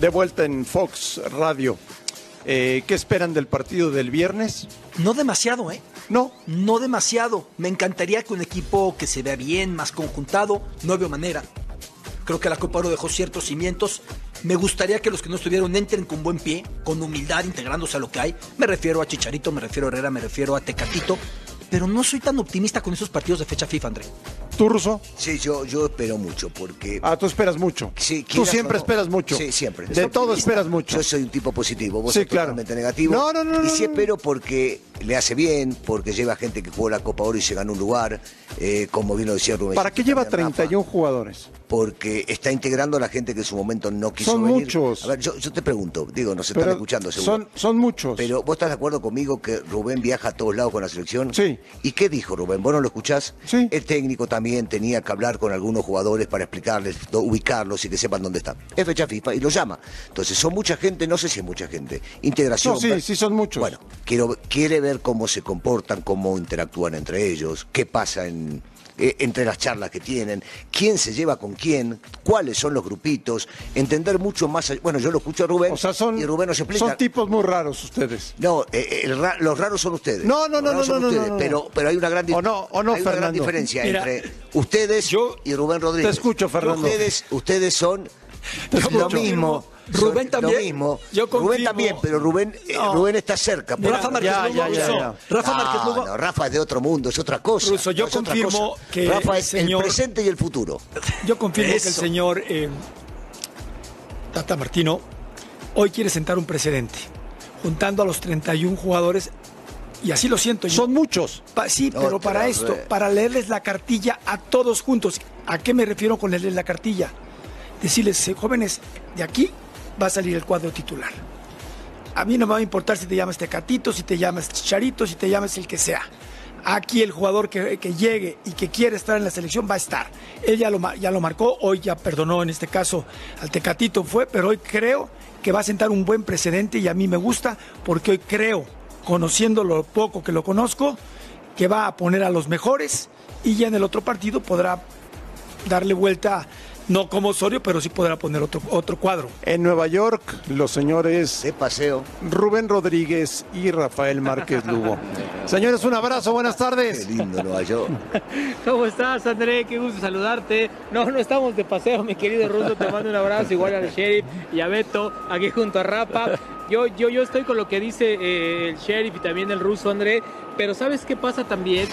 De vuelta en Fox Radio. Eh, ¿Qué esperan del partido del viernes? No demasiado, ¿eh? No. No demasiado. Me encantaría que un equipo que se vea bien, más conjuntado, no veo manera. Creo que la Copa Oro dejó ciertos cimientos. Me gustaría que los que no estuvieron entren con buen pie, con humildad, integrándose a lo que hay. Me refiero a Chicharito, me refiero a Herrera, me refiero a Tecatito. Pero no soy tan optimista con esos partidos de fecha FIFA, André. ¿Tú, Ruso? Sí, yo, yo espero mucho porque... Ah, tú esperas mucho. Sí, Tú siempre no. esperas mucho. Sí, siempre. De todo optimista. esperas mucho. Yo soy un tipo positivo, vos Sí, sos claro. totalmente negativo. No, no, no, Y sí no. espero porque le hace bien, porque lleva gente que jugó la Copa Oro y se ganó un lugar, eh, como bien lo decía Rubén. ¿Para qué lleva 31 jugadores? Porque está integrando a la gente que en su momento no quiso Son venir. muchos. A ver, yo, yo te pregunto, digo, nos Pero están escuchando seguro. son, son muchos. Pero vos estás de acuerdo conmigo que Rubén viaja a todos lados con la selección? Sí. ¿Y qué dijo Rubén? ¿Vos no lo escuchás? Sí. El técnico también tenía que hablar con algunos jugadores para explicarles, ubicarlos y que sepan dónde están. Es fecha FIFA y lo llama. Entonces, son mucha gente, no sé si es mucha gente. Integración. No, sí, sí son muchos. Bueno, quiero, quiere ver cómo se comportan, cómo interactúan entre ellos, qué pasa en, eh, entre las charlas que tienen, quién se lleva con quién, cuáles son los grupitos, entender mucho más. Bueno, yo lo escucho a Rubén O sea, son, y Rubén nos explica. son tipos muy raros ustedes. No, eh, eh, el ra- los raros son ustedes. No, no, no, no, son no, no, ustedes, no, no. Pero, pero hay una gran, O no, o no, hay una gran diferencia Mira, entre ustedes y Rubén Rodríguez. Te escucho, Fernando. Ustedes, ustedes son Te lo mismo. Rubén también. Lo mismo. Yo Rubén también, pero Rubén, eh, No. Rubén está cerca. Mira, Rafa Márquez Ya, ya, ya. Rafa No, Márquez Lugo. no, Rafa es de otro mundo, es otra cosa. Russo, yo No, confirmo que Rafa el es señor- el presente y el futuro. Yo confirmo que el Eso. señor eh, Tata Martino hoy quiere sentar un precedente, juntando a los 31 jugadores, y así lo siento. Son muchos. Pa- sí, No, pero para esto, re- para leerles la cartilla a todos juntos. ¿A qué me refiero con leerles la cartilla? Decirles, eh, jóvenes, de aquí va a salir el cuadro titular. A mí no me va a importar si te llamas Tecatito, si te llamas Charito, si te llamas el que sea. Aquí el jugador que, que llegue y que quiere estar en la selección va a estar. Él ya lo, ya lo marcó, hoy ya perdonó en este caso al Tecatito fue, pero hoy creo que va a sentar un buen precedente y a mí me gusta porque hoy creo, conociendo lo poco que lo conozco, que va a poner a los mejores y ya en el otro partido podrá darle vuelta, no como Osorio, pero sí podrá poner otro, otro cuadro. En Nueva York, los señores De paseo. Rubén Rodríguez y Rafael Márquez Lugo. Señores, un abrazo, buenas Qué tardes. lindo Nueva York. ¿Cómo estás, André? Qué gusto saludarte. No, no estamos de paseo, mi querido Ruso. Te mando un abrazo, igual al Sheriff y a Beto, aquí junto a Rapa. Yo, yo, yo estoy con lo que dice eh, el Sheriff y también el Ruso, André. Pero ¿sabes qué pasa también?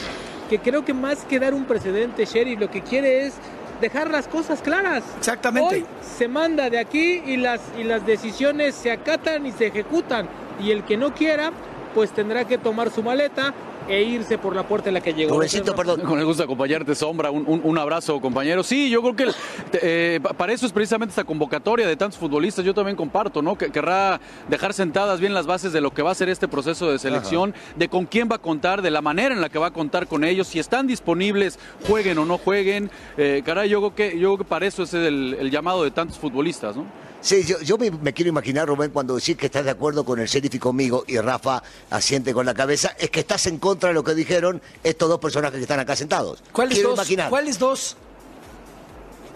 Que creo que más que dar un precedente, Sheriff, lo que quiere es dejar las cosas claras. Exactamente. Hoy se manda de aquí y las, y las decisiones se acatan y se ejecutan. Y el que no quiera, pues tendrá que tomar su maleta e irse por la puerta en la que llegó. Rubéncito, perdón. Con el gusto de acompañarte, Sombra. Un, un- un abrazo, compañero. Sí, yo creo que el- te- eh, pa- para eso es precisamente esta convocatoria de tantos futbolistas. Yo también comparto, ¿no? Que querrá dejar sentadas bien las bases de lo que va a ser este proceso de selección, de con quién va a contar, de la manera en la que va a contar con ellos, si están disponibles, jueguen o no jueguen. Eh, caray, yo creo que, yo creo que para eso es el, el llamado de tantos futbolistas, ¿no? Sí, yo, yo me, me quiero imaginar, Rubén, cuando decís que estás de acuerdo con el sheriff y conmigo, y Rafa asiente con la cabeza, es que estás en contra de lo que dijeron estos dos personajes que están acá sentados. ¿Cuáles quiero dos? imaginar. ¿Cuáles dos?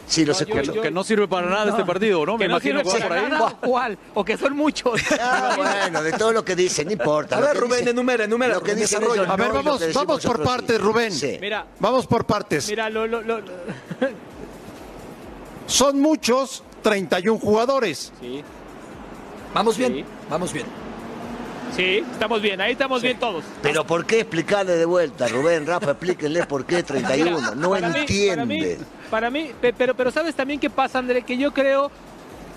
Sí, los escucho. que no sirve para nada este partido, ¿no? Me no imagino que va por para ahí. nada, ¿Cuál? O que son muchos. Ah, bueno, de todo lo que dicen, no importa. A ver, Rubén, dicen- enumera, enumera, Lo que Rubén, dicen ellos A ver, no, vamos, vamos por sí. partes, Rubén. Sí. Mira, Vamos por partes. mira, lo, lo, lo- Son muchos, 31 jugadores. Sí, Vamos bien, Sí. vamos bien. sí, estamos bien, ahí estamos bien todos. Pero ¿por qué explicarle de vuelta, Rubén, Rafa, explíquenle por qué 31? Mira, no para mí- entiende. Para mí, pe- pero, pero ¿sabes también qué pasa, André? Que yo creo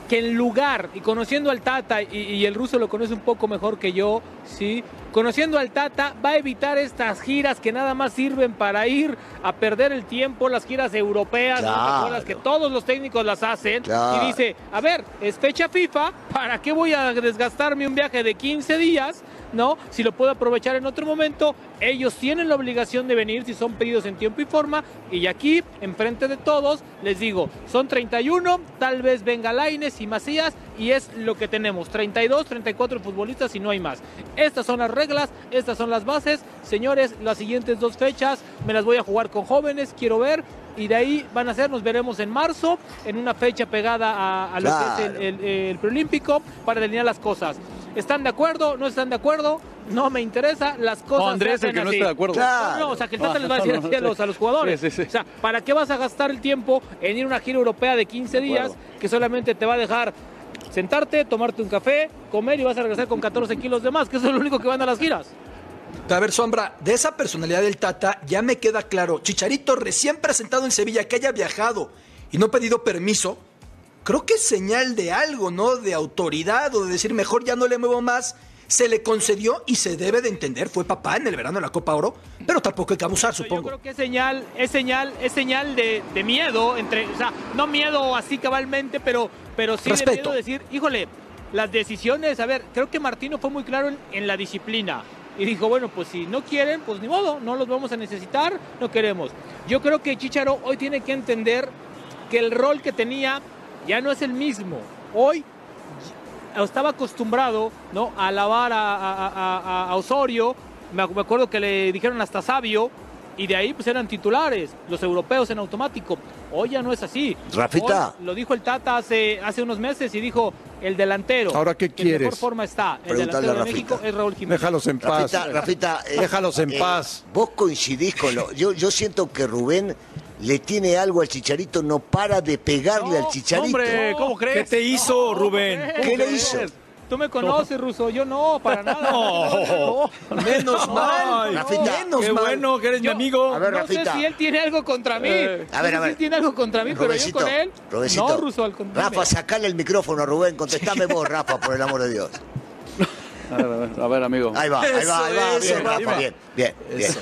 que en lugar, y conociendo al Tata, y, y el ruso lo conoce un poco mejor que yo, ¿sí? Conociendo al Tata, va a evitar estas giras que nada más sirven para ir a perder el tiempo, las giras europeas, ¿no? ¿Te Claro. acuerdas que todos los técnicos las hacen. Claro. Y dice, a ver, es fecha FIFA, ¿para qué voy a desgastarme un viaje de 15 días? ¿No? Si lo puedo aprovechar en otro momento, ellos tienen la obligación de venir si son pedidos en tiempo y forma. Y aquí, enfrente de todos, les digo, son 31, tal vez venga Laines y Macías, y es lo que tenemos: 32, 34 futbolistas y no hay más. Estas son las reglas, estas son las bases. Señores, las siguientes dos fechas me las voy a jugar con jóvenes, quiero ver. Y de ahí van a ser, nos veremos en marzo, en una fecha pegada a, a lo que es el, Claro. el- el preolímpico, para delinear las cosas. ¿Están de acuerdo? ¿No están de acuerdo? no me interesa, las cosas No, Andrés, se hacen el que no así. está de acuerdo. No, no, o sea, que el Tata Ah, les va a decir no, no, a los, sí. a los jugadores. Sí, sí, sí. O sea, ¿para qué vas a gastar el tiempo en ir a una gira europea de 15 días que solamente te va a dejar sentarte, tomarte un café, comer y vas a regresar con 14 kilos de más, que eso es lo único que van a las giras? A ver, Sombra, de esa personalidad del Tata ya me queda claro. Chicharito recién presentado en Sevilla, que haya viajado y no pedido permiso, creo que es señal de algo, ¿no? De autoridad o de decir, mejor ya no le muevo más. Se le concedió y se debe de entender, fue papá en el verano de la Copa Oro, pero tampoco hay que abusar, Yo supongo. creo que es señal, es señal, es señal de, de miedo, entre, o sea, no miedo así cabalmente, pero, pero sí de Respeto. miedo de decir, híjole, las decisiones, a ver, creo que Martino fue muy claro en, en la disciplina. Y dijo, bueno, pues si no quieren, pues ni modo, no los vamos a necesitar, no queremos. Yo creo que Chicharo hoy tiene que entender que el rol que tenía ya no es el mismo. Hoy estaba acostumbrado ¿no? a alabar a, a- a- Osorio, me acuerdo que le dijeron hasta sabio, y de ahí pues eran titulares, los europeos en automático. Hoy ya no es así. Rafita. Hoy lo dijo el Tata hace, hace unos meses y dijo el delantero. ¿Ahora qué que en mejor quieres? forma está. El delantero a de Rafita. México es Raúl Jiménez. Déjalos en paz. Rafita, Rafita, eh, Déjalos en eh, paz. Vos coincidís con lo. Yo, yo siento que Rubén le tiene algo al chicharito, no para de pegarle al chicharito. Hombre, ¿cómo crees? ¿Qué te hizo, Rubén? ¿Qué le hizo? Tú me conoces, Ruso, yo no, para nada. No. Menos mal, Rafita, menos Qué mal. bueno que eres mi amigo. A ver, no sé si él tiene algo contra mí. Eh, a ver, No a sé ver. si tiene algo contra mí, pero yo con él. Rubéncito. No, Ruso, al contrario. Rafa, sacale el micrófono a Rubén, contestame vos, Rafa, por el amor de Dios. A ver, a ver, a ver, amigo. Ahí va, ahí va, ahí va, Eso, bien, eso, Rafa. bien, bien, bien.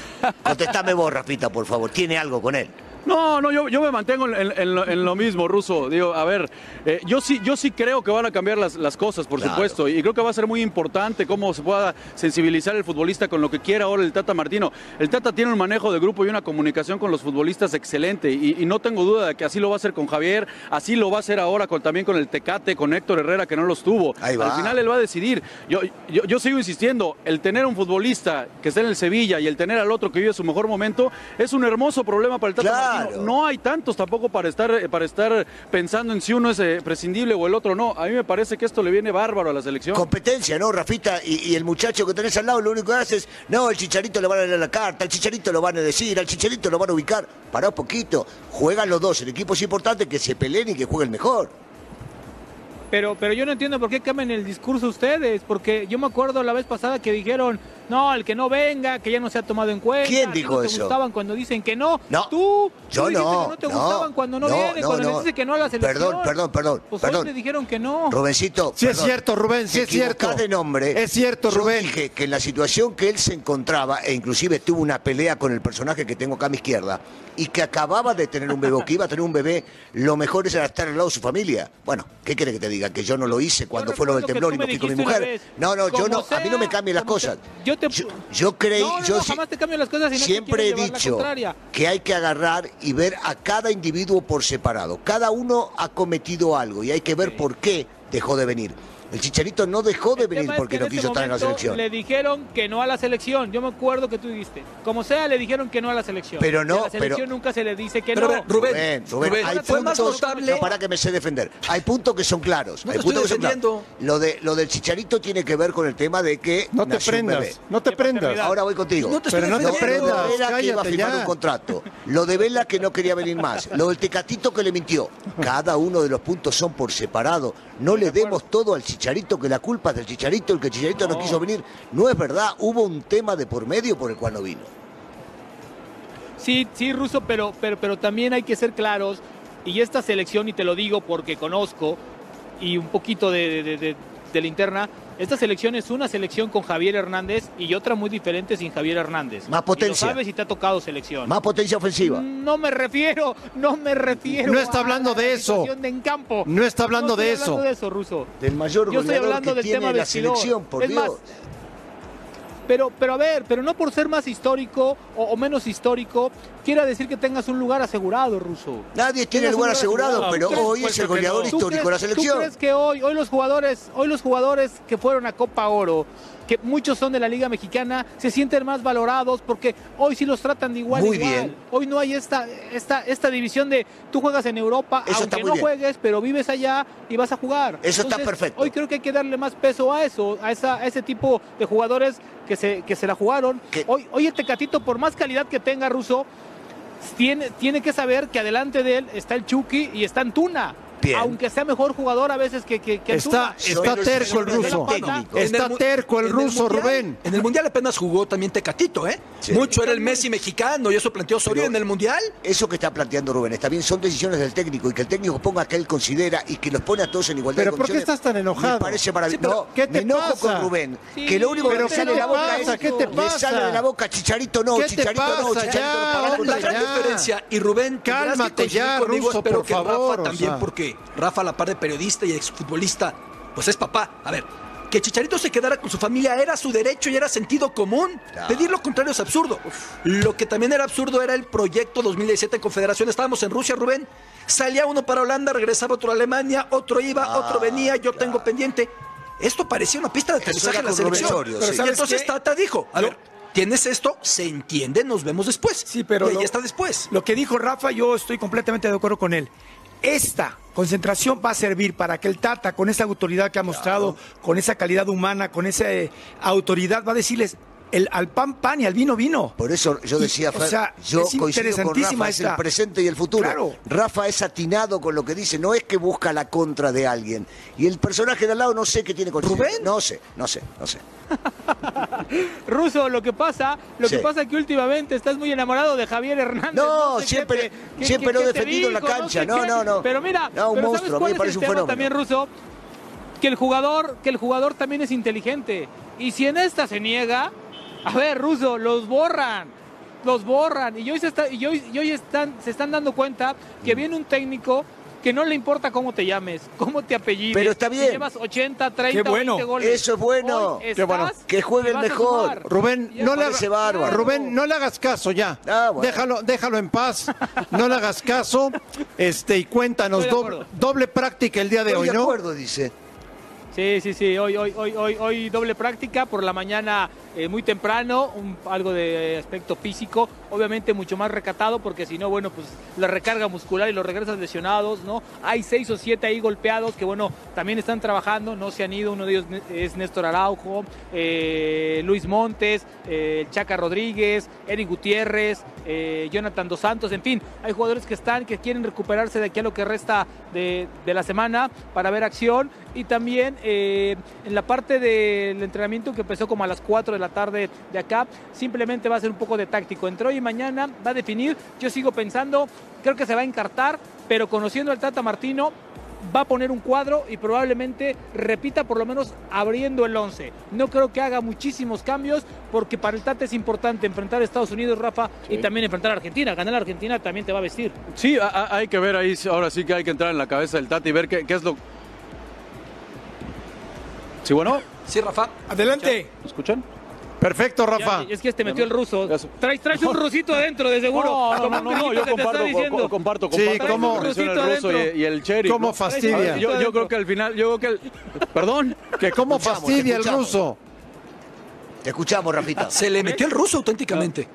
Contestame vos, Rafita, por favor, ¿tiene algo con él? No, no, yo, yo me mantengo en, en- en lo, en lo mismo, Ruso. Digo, a ver, eh, yo sí yo sí creo que van a cambiar las, las cosas, por Claro. supuesto, y creo que va a ser muy importante cómo se pueda sensibilizar el futbolista con lo que quiera ahora el Tata Martino. El Tata tiene un manejo de grupo y una comunicación con los futbolistas excelente, y, y no tengo duda de que así lo va a hacer con Javier, así lo va a hacer ahora con, también con el Tecate, con Héctor Herrera, que no los tuvo. Ahí va. Al final él va a decidir. Yo, yo, yo sigo insistiendo, el tener un futbolista que está en el Sevilla y el tener al otro que vive su mejor momento es un hermoso problema para el Tata Claro. Martino. No hay tantos tampoco para estar, eh, para estar pensando en si uno es eh, prescindible o el otro no. A mí me parece que esto le viene bárbaro a la selección. Competencia, ¿no, Rafita? Y, y el muchacho que tenés al lado lo único que hace es, no, el chicharito le van a leer la carta, al chicharito lo van a decir, al chicharito lo van a ubicar. Pará un poquito, juegan los dos, el equipo es importante que se peleen y que juegue el mejor. Pero, pero yo no entiendo por qué cambian el discurso ustedes, porque yo me acuerdo la vez pasada que dijeron, no, el que no venga, que ya no se ha tomado en cuenta. ¿Quién dijo no te eso? gustaban cuando dicen que no. No, Tú, yo tú no, que no te no, gustaban cuando no, no, vienen, no, cuando no. les dice que no a la selección. Perdón, perdón, perdón, Pues hoy perdón. le dijeron que no. Rubencito. Sí es cierto, Rubén, sí es cierto. de nombre. Es cierto, Yo Rubén. dije que en la situación que él se encontraba, e inclusive tuvo una pelea con el personaje que tengo acá a mi izquierda, y que acababa de tener un bebé, o que iba a tener un bebé, lo mejor era estar al lado de su familia. Bueno, ¿qué quiere que te diga? Que yo no lo hice cuando fue lo del temblor y me fui con mi mujer. vez, No, no, yo no, a mí no me sea, cambien las cosas. sea. Yo te... Yo, yo creí, no, no, yo no, sí- jamás te cambio las cosas y no te Siempre he dicho que hay que agarrar y ver a cada individuo por separado. Cada uno ha cometido algo y hay que ver por qué dejó de venir. El Chicharito no dejó de El venir es porque que no en este quiso estar en la selección. Le dijeron que no a la selección. Yo me acuerdo que tú dijiste. Como sea, le dijeron que no a la selección. Pero Y a no, la selección pero- nunca se le dice que Pero, no. Rubén, Rubén, Rubén, Rubén, hay fue más puntos, notable- no, para que me sé defender. Hay puntos que son claros. No hay te puntos estoy que son claros. Lo de lo del Chicharito tiene que ver con el tema de que No te prendas, bebé. no te prendas. Ahora voy contigo. No te Pero no te prendas, Lo de Vela que iba a firmar ya. un contrato. Lo de Vela que no quería venir más. Lo del Tecatito que le mintió. Cada uno de los puntos son por separado. No le demos todo al Chicharito, que la culpa es del Chicharito, el que Chicharito no. quiso venir. No es verdad. Hubo un tema de por medio por el cual no vino. Sí, sí, Ruso, pero, pero, pero también hay que ser claros. Y esta selección, y te lo digo porque conozco, y un poquito de, de, de- de la interna, esta selección es una selección con Javier Hernández y otra muy diferente sin Javier Hernández. Más potencia. Y lo sabes si te ha tocado selección. Más potencia ofensiva. No me refiero, no me refiero. No está a hablando la de eso. de en campo. No está hablando No de estoy eso. hablando de eso, Ruso. Del mayor Yo estoy hablando que del tiene tema la vestidor. selección, por Es Dios. más, Pero, pero a ver, pero no por ser más histórico o, o menos histórico, quiera decir que tengas un lugar asegurado, Ruso. Nadie tiene lugar asegurado, pero ¿Tú crees- hoy es el ¿Tú goleador crees- histórico de la ¿Tú selección. crees que hoy, hoy los jugadores, hoy los jugadores que fueron a Copa Oro que muchos son de la Liga Mexicana, se sienten más valorados porque hoy sí los tratan de igual Muy igual. bien. Hoy no hay esta, esta, esta división de tú juegas en Europa, Eso aunque no bien. juegues, pero vives allá y vas a jugar. Eso está perfecto. Hoy creo que hay que darle más peso a eso, a, esa, a ese tipo de jugadores que se, que se la jugaron. Hoy, hoy el Tecatito, por más calidad que tenga Russo, tiene, tiene que saber que adelante de él está el Chucky y está Antuna. Bien. Aunque sea mejor jugador a veces que, que, que Está, Antuna. está terco el ruso. Está terco el ruso, Rubén. En el Mundial apenas jugó también Tecatito, ¿eh? Sí. Mucho era el Messi mexicano y eso planteó Osorio Pero en el Mundial. Eso que está planteando Rubén está bien, son decisiones del técnico y que el técnico ponga que él considera y que los pone a todos en igualdad Pero de ¿por qué estás tan enojado? Me parece maravilloso. Sí, ¿qué te me enojo pasa? con Rubén. Sí, que lo único que le ¿qué sale te de la boca pasa? es ¿Qué te le pasa? sale de la boca Chicharito no, ¿Qué te Chicharito no, pasa? Chicharito Ya, no, La gran ya. diferencia, y Rubén, Cálmate ya, espero por que favor, también, sea. Rafa, a la par de periodista y exfutbolista, pues es papá. A ver, que Chicharito se quedara con su familia era su derecho y era sentido común. Pedir lo contrario es absurdo. Lo que también era absurdo era el proyecto 2017 en Confederación. Estábamos en Rusia, Rubén. Salía uno para Holanda, regresaba otro a Alemania, otro iba, Ah, otro venía, yo tengo pendiente. Esto parecía una pista de aterrizaje en la selección. Sí. ¿sabes entonces qué? Tata dijo, a ver, tienes esto, se entiende, nos vemos después. Sí, pero y ahí lo- está después. Lo que dijo Rafa, yo estoy completamente de acuerdo con él. Esta concentración va a servir para que el Tata, con esa autoridad que ha mostrado, con esa calidad humana, con esa eh, autoridad, va a decirles el, al pan pan y al vino vino. Por eso yo Y, decía, o Fer, sea, yo es coincido con Rafa, es el presente y el futuro. Claro. Rafa es atinado con lo que dice, no es que busca la contra de alguien. Y el personaje de al lado no sé qué tiene con ¿Rubén? No sé, no sé, no sé. Ruso, lo que pasa, lo Sí. que pasa es que últimamente estás muy enamorado de Javier Hernández. No, sé qué siempre- te- qué- siempre qué- lo he defendido en la cancha. sé No, no, no. Pero mira, No, un pero monstruo, ¿sabes a mí cuál me es parece el un tema fenómeno. también, Ruso? Que el jugador, que el jugador también es inteligente. Y si en esta se niega, a ver, Ruso, los borran. Los borran. Y hoy se está, y hoy, y hoy están, se están dando cuenta que Mm. viene un técnico que no le importa cómo te llames, cómo te apellides. Pero está si bien. llevas 80, 30, Qué bueno. 20 goles. Eso es bueno. Qué. Que juegue y el vas a mejor. Rubén, no le, haga-. Rubén, no le hagas caso ya. Ah, bueno. déjalo, déjalo en paz. No le hagas caso. Este, y cuéntanos, doble, práctica el día de Estoy hoy, de ¿no? acuerdo, dice. Sí, sí, sí. Hoy, hoy, hoy, hoy, hoy doble práctica por la mañana eh, muy temprano, algo de aspecto físico, obviamente mucho más recatado porque si no, bueno, pues la recarga muscular y los regresas lesionados, ¿no? Hay seis o siete ahí golpeados que, bueno, también están trabajando, no se han ido. Uno de ellos es Néstor Araujo, eh, Luis Montes, eh, Chaca Rodríguez, Eric Gutiérrez, Jonathan Dos Santos, en fin, hay jugadores que están, que quieren recuperarse de aquí a lo que resta de, de la semana para ver acción y también eh, en la parte del entrenamiento que empezó como a las 4 de la tarde de acá, simplemente va a ser un poco de táctico. Entre hoy y mañana va a definir, yo sigo pensando, creo que se va a encartar, pero conociendo al Tata Martino, va a poner un cuadro y probablemente repita por lo menos abriendo el 11. No creo que haga muchísimos cambios porque para el Tata es importante enfrentar a Estados Unidos, Rafa, y también enfrentar a Argentina. Ganar a Argentina también te va a vestir. Sí, hay que ver ahí, ahora sí que hay que entrar en la cabeza del Tata y ver qué, qué es lo... Sí, bueno, Sí, Rafa. Adelante. ¿me escuchan? Perfecto, Rafa. Ya, es que este metió el ruso. Traes, traes un rusito adentro, de seguro. No, no, Como no, no, yo comparto, co- comparto, Sí, comparto. mención del Rusito ruso y, el Cherry. ¿Cómo fastidia? Yo, yo creo que al final, yo creo que el... Perdón. Que cómo Escuchamos, fastidia el ruso. Te escuchamos, Rafita. Se le metió el ruso auténticamente.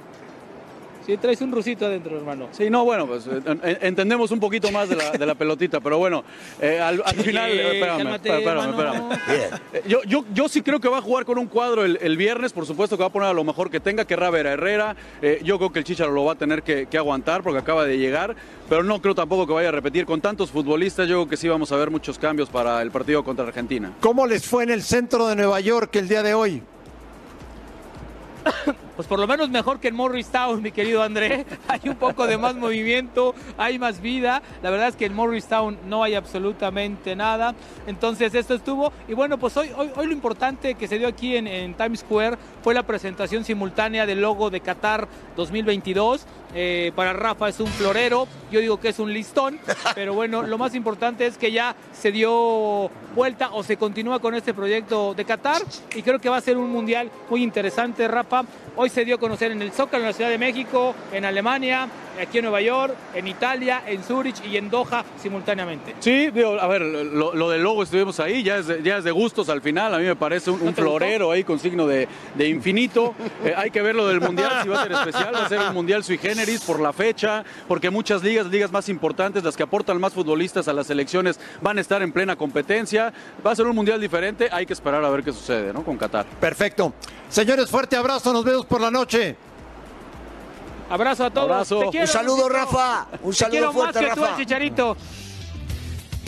Sí, traes un rusito adentro, hermano. Sí, no, bueno, pues eh, en- entendemos un poquito más de la, de la pelotita, pero bueno, eh, al, al final, eh, espérame, cálmate, espérame, espérame. Yo, yo, yo sí creo que va a jugar con un cuadro el, el viernes, por supuesto que va a poner a lo mejor que tenga, que ver a Herrera. Eh, yo creo que el Chicharo lo va a tener que, que aguantar porque acaba de llegar, pero no creo tampoco que vaya a repetir. Con tantos futbolistas, yo creo que sí vamos a ver muchos cambios para el partido contra Argentina. ¿Cómo les fue en el centro de Nueva York el día de hoy? Pues por lo menos mejor que en Morristown, mi querido André. Hay un poco de más movimiento, hay más vida. La verdad es que en Morristown no hay absolutamente nada. Entonces esto estuvo. Y bueno, pues hoy, hoy, hoy lo importante que se dio aquí en, en Times Square fue la presentación simultánea del logo de Qatar 2022. Eh, para Rafa es un florero, yo digo que es un listón, pero bueno, lo más importante es que ya se dio vuelta o se continúa con este proyecto de Qatar y creo que va a ser un mundial muy interesante, Rafa. Hoy se dio a conocer en el Zócalo, en la Ciudad de México, en Alemania, aquí en Nueva York, en Italia, en Zurich y en Doha simultáneamente. Sí, digo, a ver, lo, lo del logo estuvimos ahí, ya es, de, ya es de gustos al final, a mí me parece un, un florero ahí con signo de, de infinito. Eh, hay que ver lo del Mundial, si va a ser especial, va a ser un Mundial sui generis por la fecha, porque muchas ligas, ligas más importantes, las que aportan más futbolistas a las selecciones, van a estar en plena competencia. Va a ser un Mundial diferente, hay que esperar a ver qué sucede, ¿no? Con Qatar. Perfecto. Señores, fuerte abrazo, nos vemos por la noche. Abrazo a todos. Abrazo. Te quiero, Un saludo. Rafa. Un Te saludo quiero fuerte, más que tú, el Chicharito.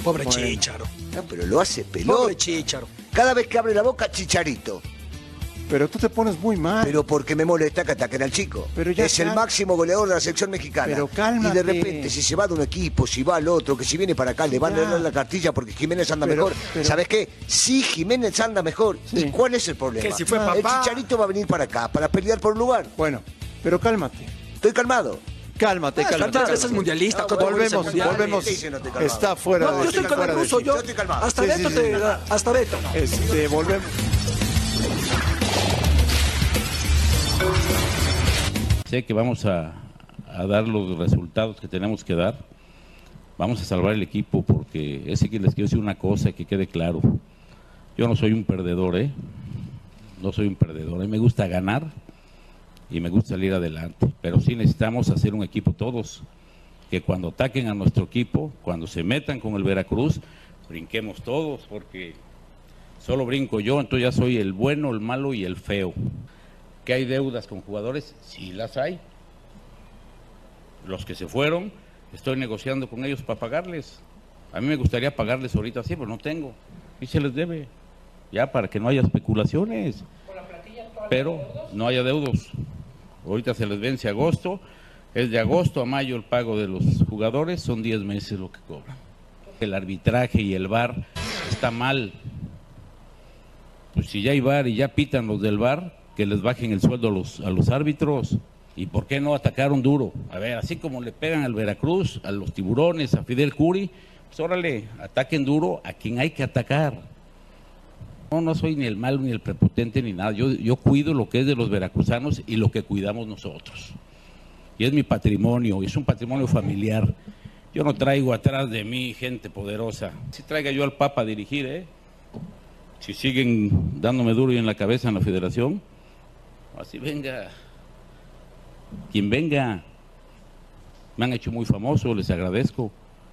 Pobre Bueno. Chicharo. No, pero lo hace pelota. Pobre Chicharo. Cada vez que abre la boca, chicharito. Pero tú te pones muy mal. Pero porque me molesta que ataquen al chico. Pero ya es el máximo goleador de la selección mexicana. Pero Y cálmate. de repente, si se va de un equipo, si va al otro, que si viene para acá, le van a dar la cartilla porque Jiménez anda Pero- mejor. pero- ¿Sabes qué? Sí, Jiménez anda mejor. ¿Y cuál es el problema? Que si fue el papá. chicharito va a venir para acá, para pelear por un lugar. Bueno, pero cálmate. Estoy calmado. Cálmate, Ah, cálmate. ¿Cuántas veces mundialista? ¿Cuántas veces Volvemos, mundial? volvemos. Sí, sí, no. Está fuera No, de yo estoy con el ruso, sí. yo. Yo estoy calmado. Hasta Sí, Beto sí, te. Hasta Beto. Este, volvemos. Sé que vamos a, dar los resultados que tenemos que dar. Vamos a salvar el equipo porque ese que les quiero decir una cosa que quede claro. Yo no soy un perdedor, ¿eh? No soy un perdedor. A mí me gusta ganar y me gusta salir adelante. Pero sí necesitamos hacer un equipo todos. Que cuando ataquen a nuestro equipo, cuando se metan con el Veracruz, brinquemos todos porque solo brinco yo, entonces ya soy el bueno, el malo y el feo. ¿Que hay deudas con jugadores? Sí las hay. Los que se fueron, estoy negociando con ellos para pagarles. A mí me gustaría pagarles ahorita sí, pero no tengo. Y se les debe. Ya para que no haya especulaciones. Pero no haya deudos. Ahorita se les vence agosto. Es de agosto a mayo el pago de los jugadores. Son 10 meses lo que cobran. El arbitraje y el VAR está mal. Pues si ya hay VAR y ya pitan los del VAR, que les bajen el sueldo a los, a los árbitros. ¿Y por qué no atacaron duro? A ver, así como le pegan al Veracruz, a los tiburones, a Fidel Curi, pues órale, ataquen duro a quien hay que atacar. No, no soy ni el malo ni el prepotente ni nada. Yo, yo cuido lo que es de los veracruzanos y lo que cuidamos nosotros. Y es mi patrimonio, es un patrimonio familiar. Yo no traigo atrás de mí gente poderosa. Si traiga yo al Papa a dirigir, ¿eh? Si siguen dándome duro y en la cabeza en la federación, así venga. Quien venga. Me han hecho muy famoso, les agradezco.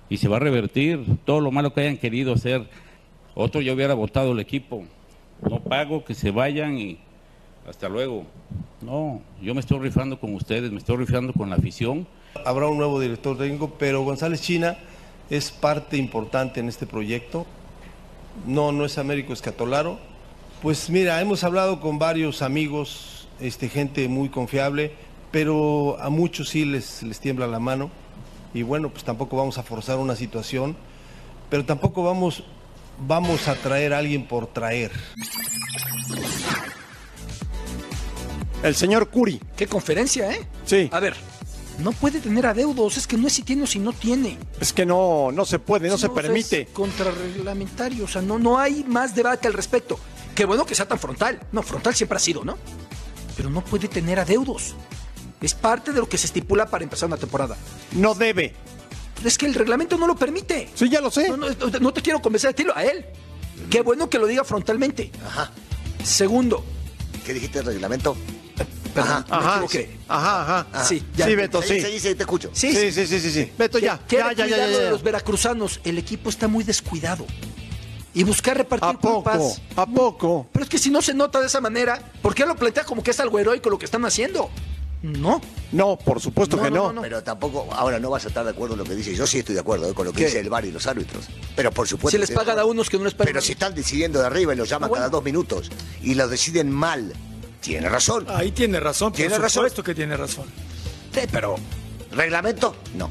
Y se va a revertir todo lo malo que hayan querido hacer. Otro ya hubiera votado el equipo. No pago, que se vayan y hasta luego. No, yo me estoy rifando con ustedes, me estoy rifando con la afición. Habrá un nuevo director técnico, pero González China es parte importante en este proyecto. No, no es Américo Escatolaro. Pues mira, hemos hablado con varios amigos, este, gente muy confiable, pero a muchos sí les, les tiembla la mano. Y bueno, pues tampoco vamos a forzar una situación, pero tampoco vamos, vamos a traer a alguien por traer. El señor Curi. Qué conferencia, ¿eh? Sí. A ver, no puede tener adeudos, es que no es si tiene o si no tiene. Es que no, no se puede, no se o sea, permite. Es contrarreglamentario, o sea, no, no hay más debate al respecto. Qué bueno que sea tan frontal. No, frontal siempre ha sido, ¿no? Pero no puede tener adeudos. Es parte de lo que se estipula para empezar una temporada. No debe. Es que el reglamento no lo permite. Sí, ya lo sé. No, no, no te quiero convencer a ti, a él. Qué bueno que lo diga frontalmente. Ajá. Segundo. ¿Qué dijiste el reglamento? Perdón, me Ajá, equivoqué. ajá, ajá. Sí, Sí, Beto, sí. Sí, sí, te escucho. Sí, Sí, sí, sí, sí, sí. Beto, ya. Ya, ya, ya, ya, lo de ya. los veracruzanos. El equipo está muy descuidado. Y buscar repartir ¿A poco? culpas. ¿A poco? Pero es que si no se nota de esa manera, ¿por qué lo plantea como que es algo heroico lo que están haciendo? No. No, por supuesto No, que no, no. no, no. Pero tampoco, ahora no vas a estar de acuerdo en lo que dice. Yo sí estoy de acuerdo eh, con lo que ¿Qué? dice el VAR y los árbitros. Pero por supuesto. Si les pagan a unos que no les pagan. Pero si están decidiendo de arriba y los llaman Ah, bueno. cada dos minutos y los deciden mal, tiene razón. Ahí tiene razón, por Tiene razón. supuesto que tiene razón. Sí, pero. ¿Reglamento? No.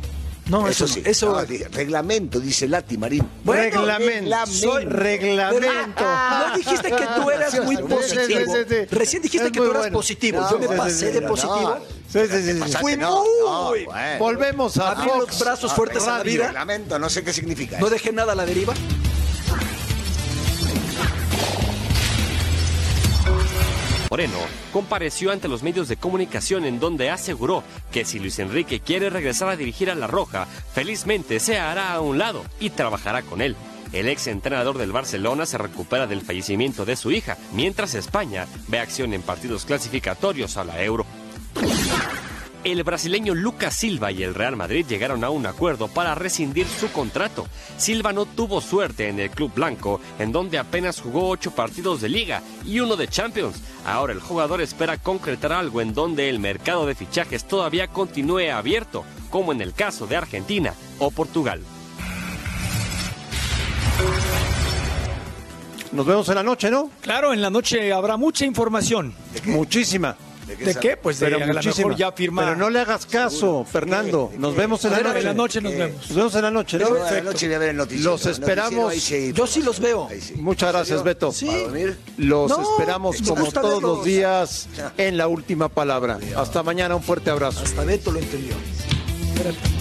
No, eso, eso sí. eso- No, di- reglamento, dice Lati Marín. Bueno, reglamento. Soy reglamento. No dijiste que tú eras muy sí, positivo. sí, sí. Recién dijiste Es que tú eras bueno. positivo. No, Yo me pasé sí, de no, positivo. Sí, sí, sí, sí. Fui no, no, muy. bueno. Volvemos a Abrí los brazos fuertes a la vida. Reglamento, no sé qué significa. No dejé nada a la deriva. Moreno compareció ante los medios de comunicación en donde aseguró que si Luis Enrique quiere regresar a dirigir a La Roja, felizmente se hará a un lado y trabajará con él. El ex entrenador del Barcelona se recupera del fallecimiento de su hija, mientras España ve acción en partidos clasificatorios a la Euro. El brasileño Lucas Silva y el Real Madrid llegaron a un acuerdo para rescindir su contrato. Silva no tuvo suerte en el club blanco, en donde apenas jugó ocho partidos de liga y uno de Champions. Ahora el jugador espera concretar algo en donde el mercado de fichajes todavía continúe abierto, como en el caso de Argentina o Portugal. Nos vemos en la noche, ¿no? Claro, en la noche habrá mucha información. Muchísima. ¿De qué? Pues de Pero a lo muchísima. mejor ya firma. Pero no le hagas caso, Fernando. Nos vemos en la noche. en la noche nos vemos. Nos vemos en la noche, ¿no? En la noche voy a ver el noticiero. Los esperamos. sí. Yo sí los veo. Muchas gracias, Beto. Sí. ¿Para dormir? Los No, esperamos como todos los días en la última palabra. Hasta mañana, un fuerte abrazo. Hasta Beto lo entendió. Espérate.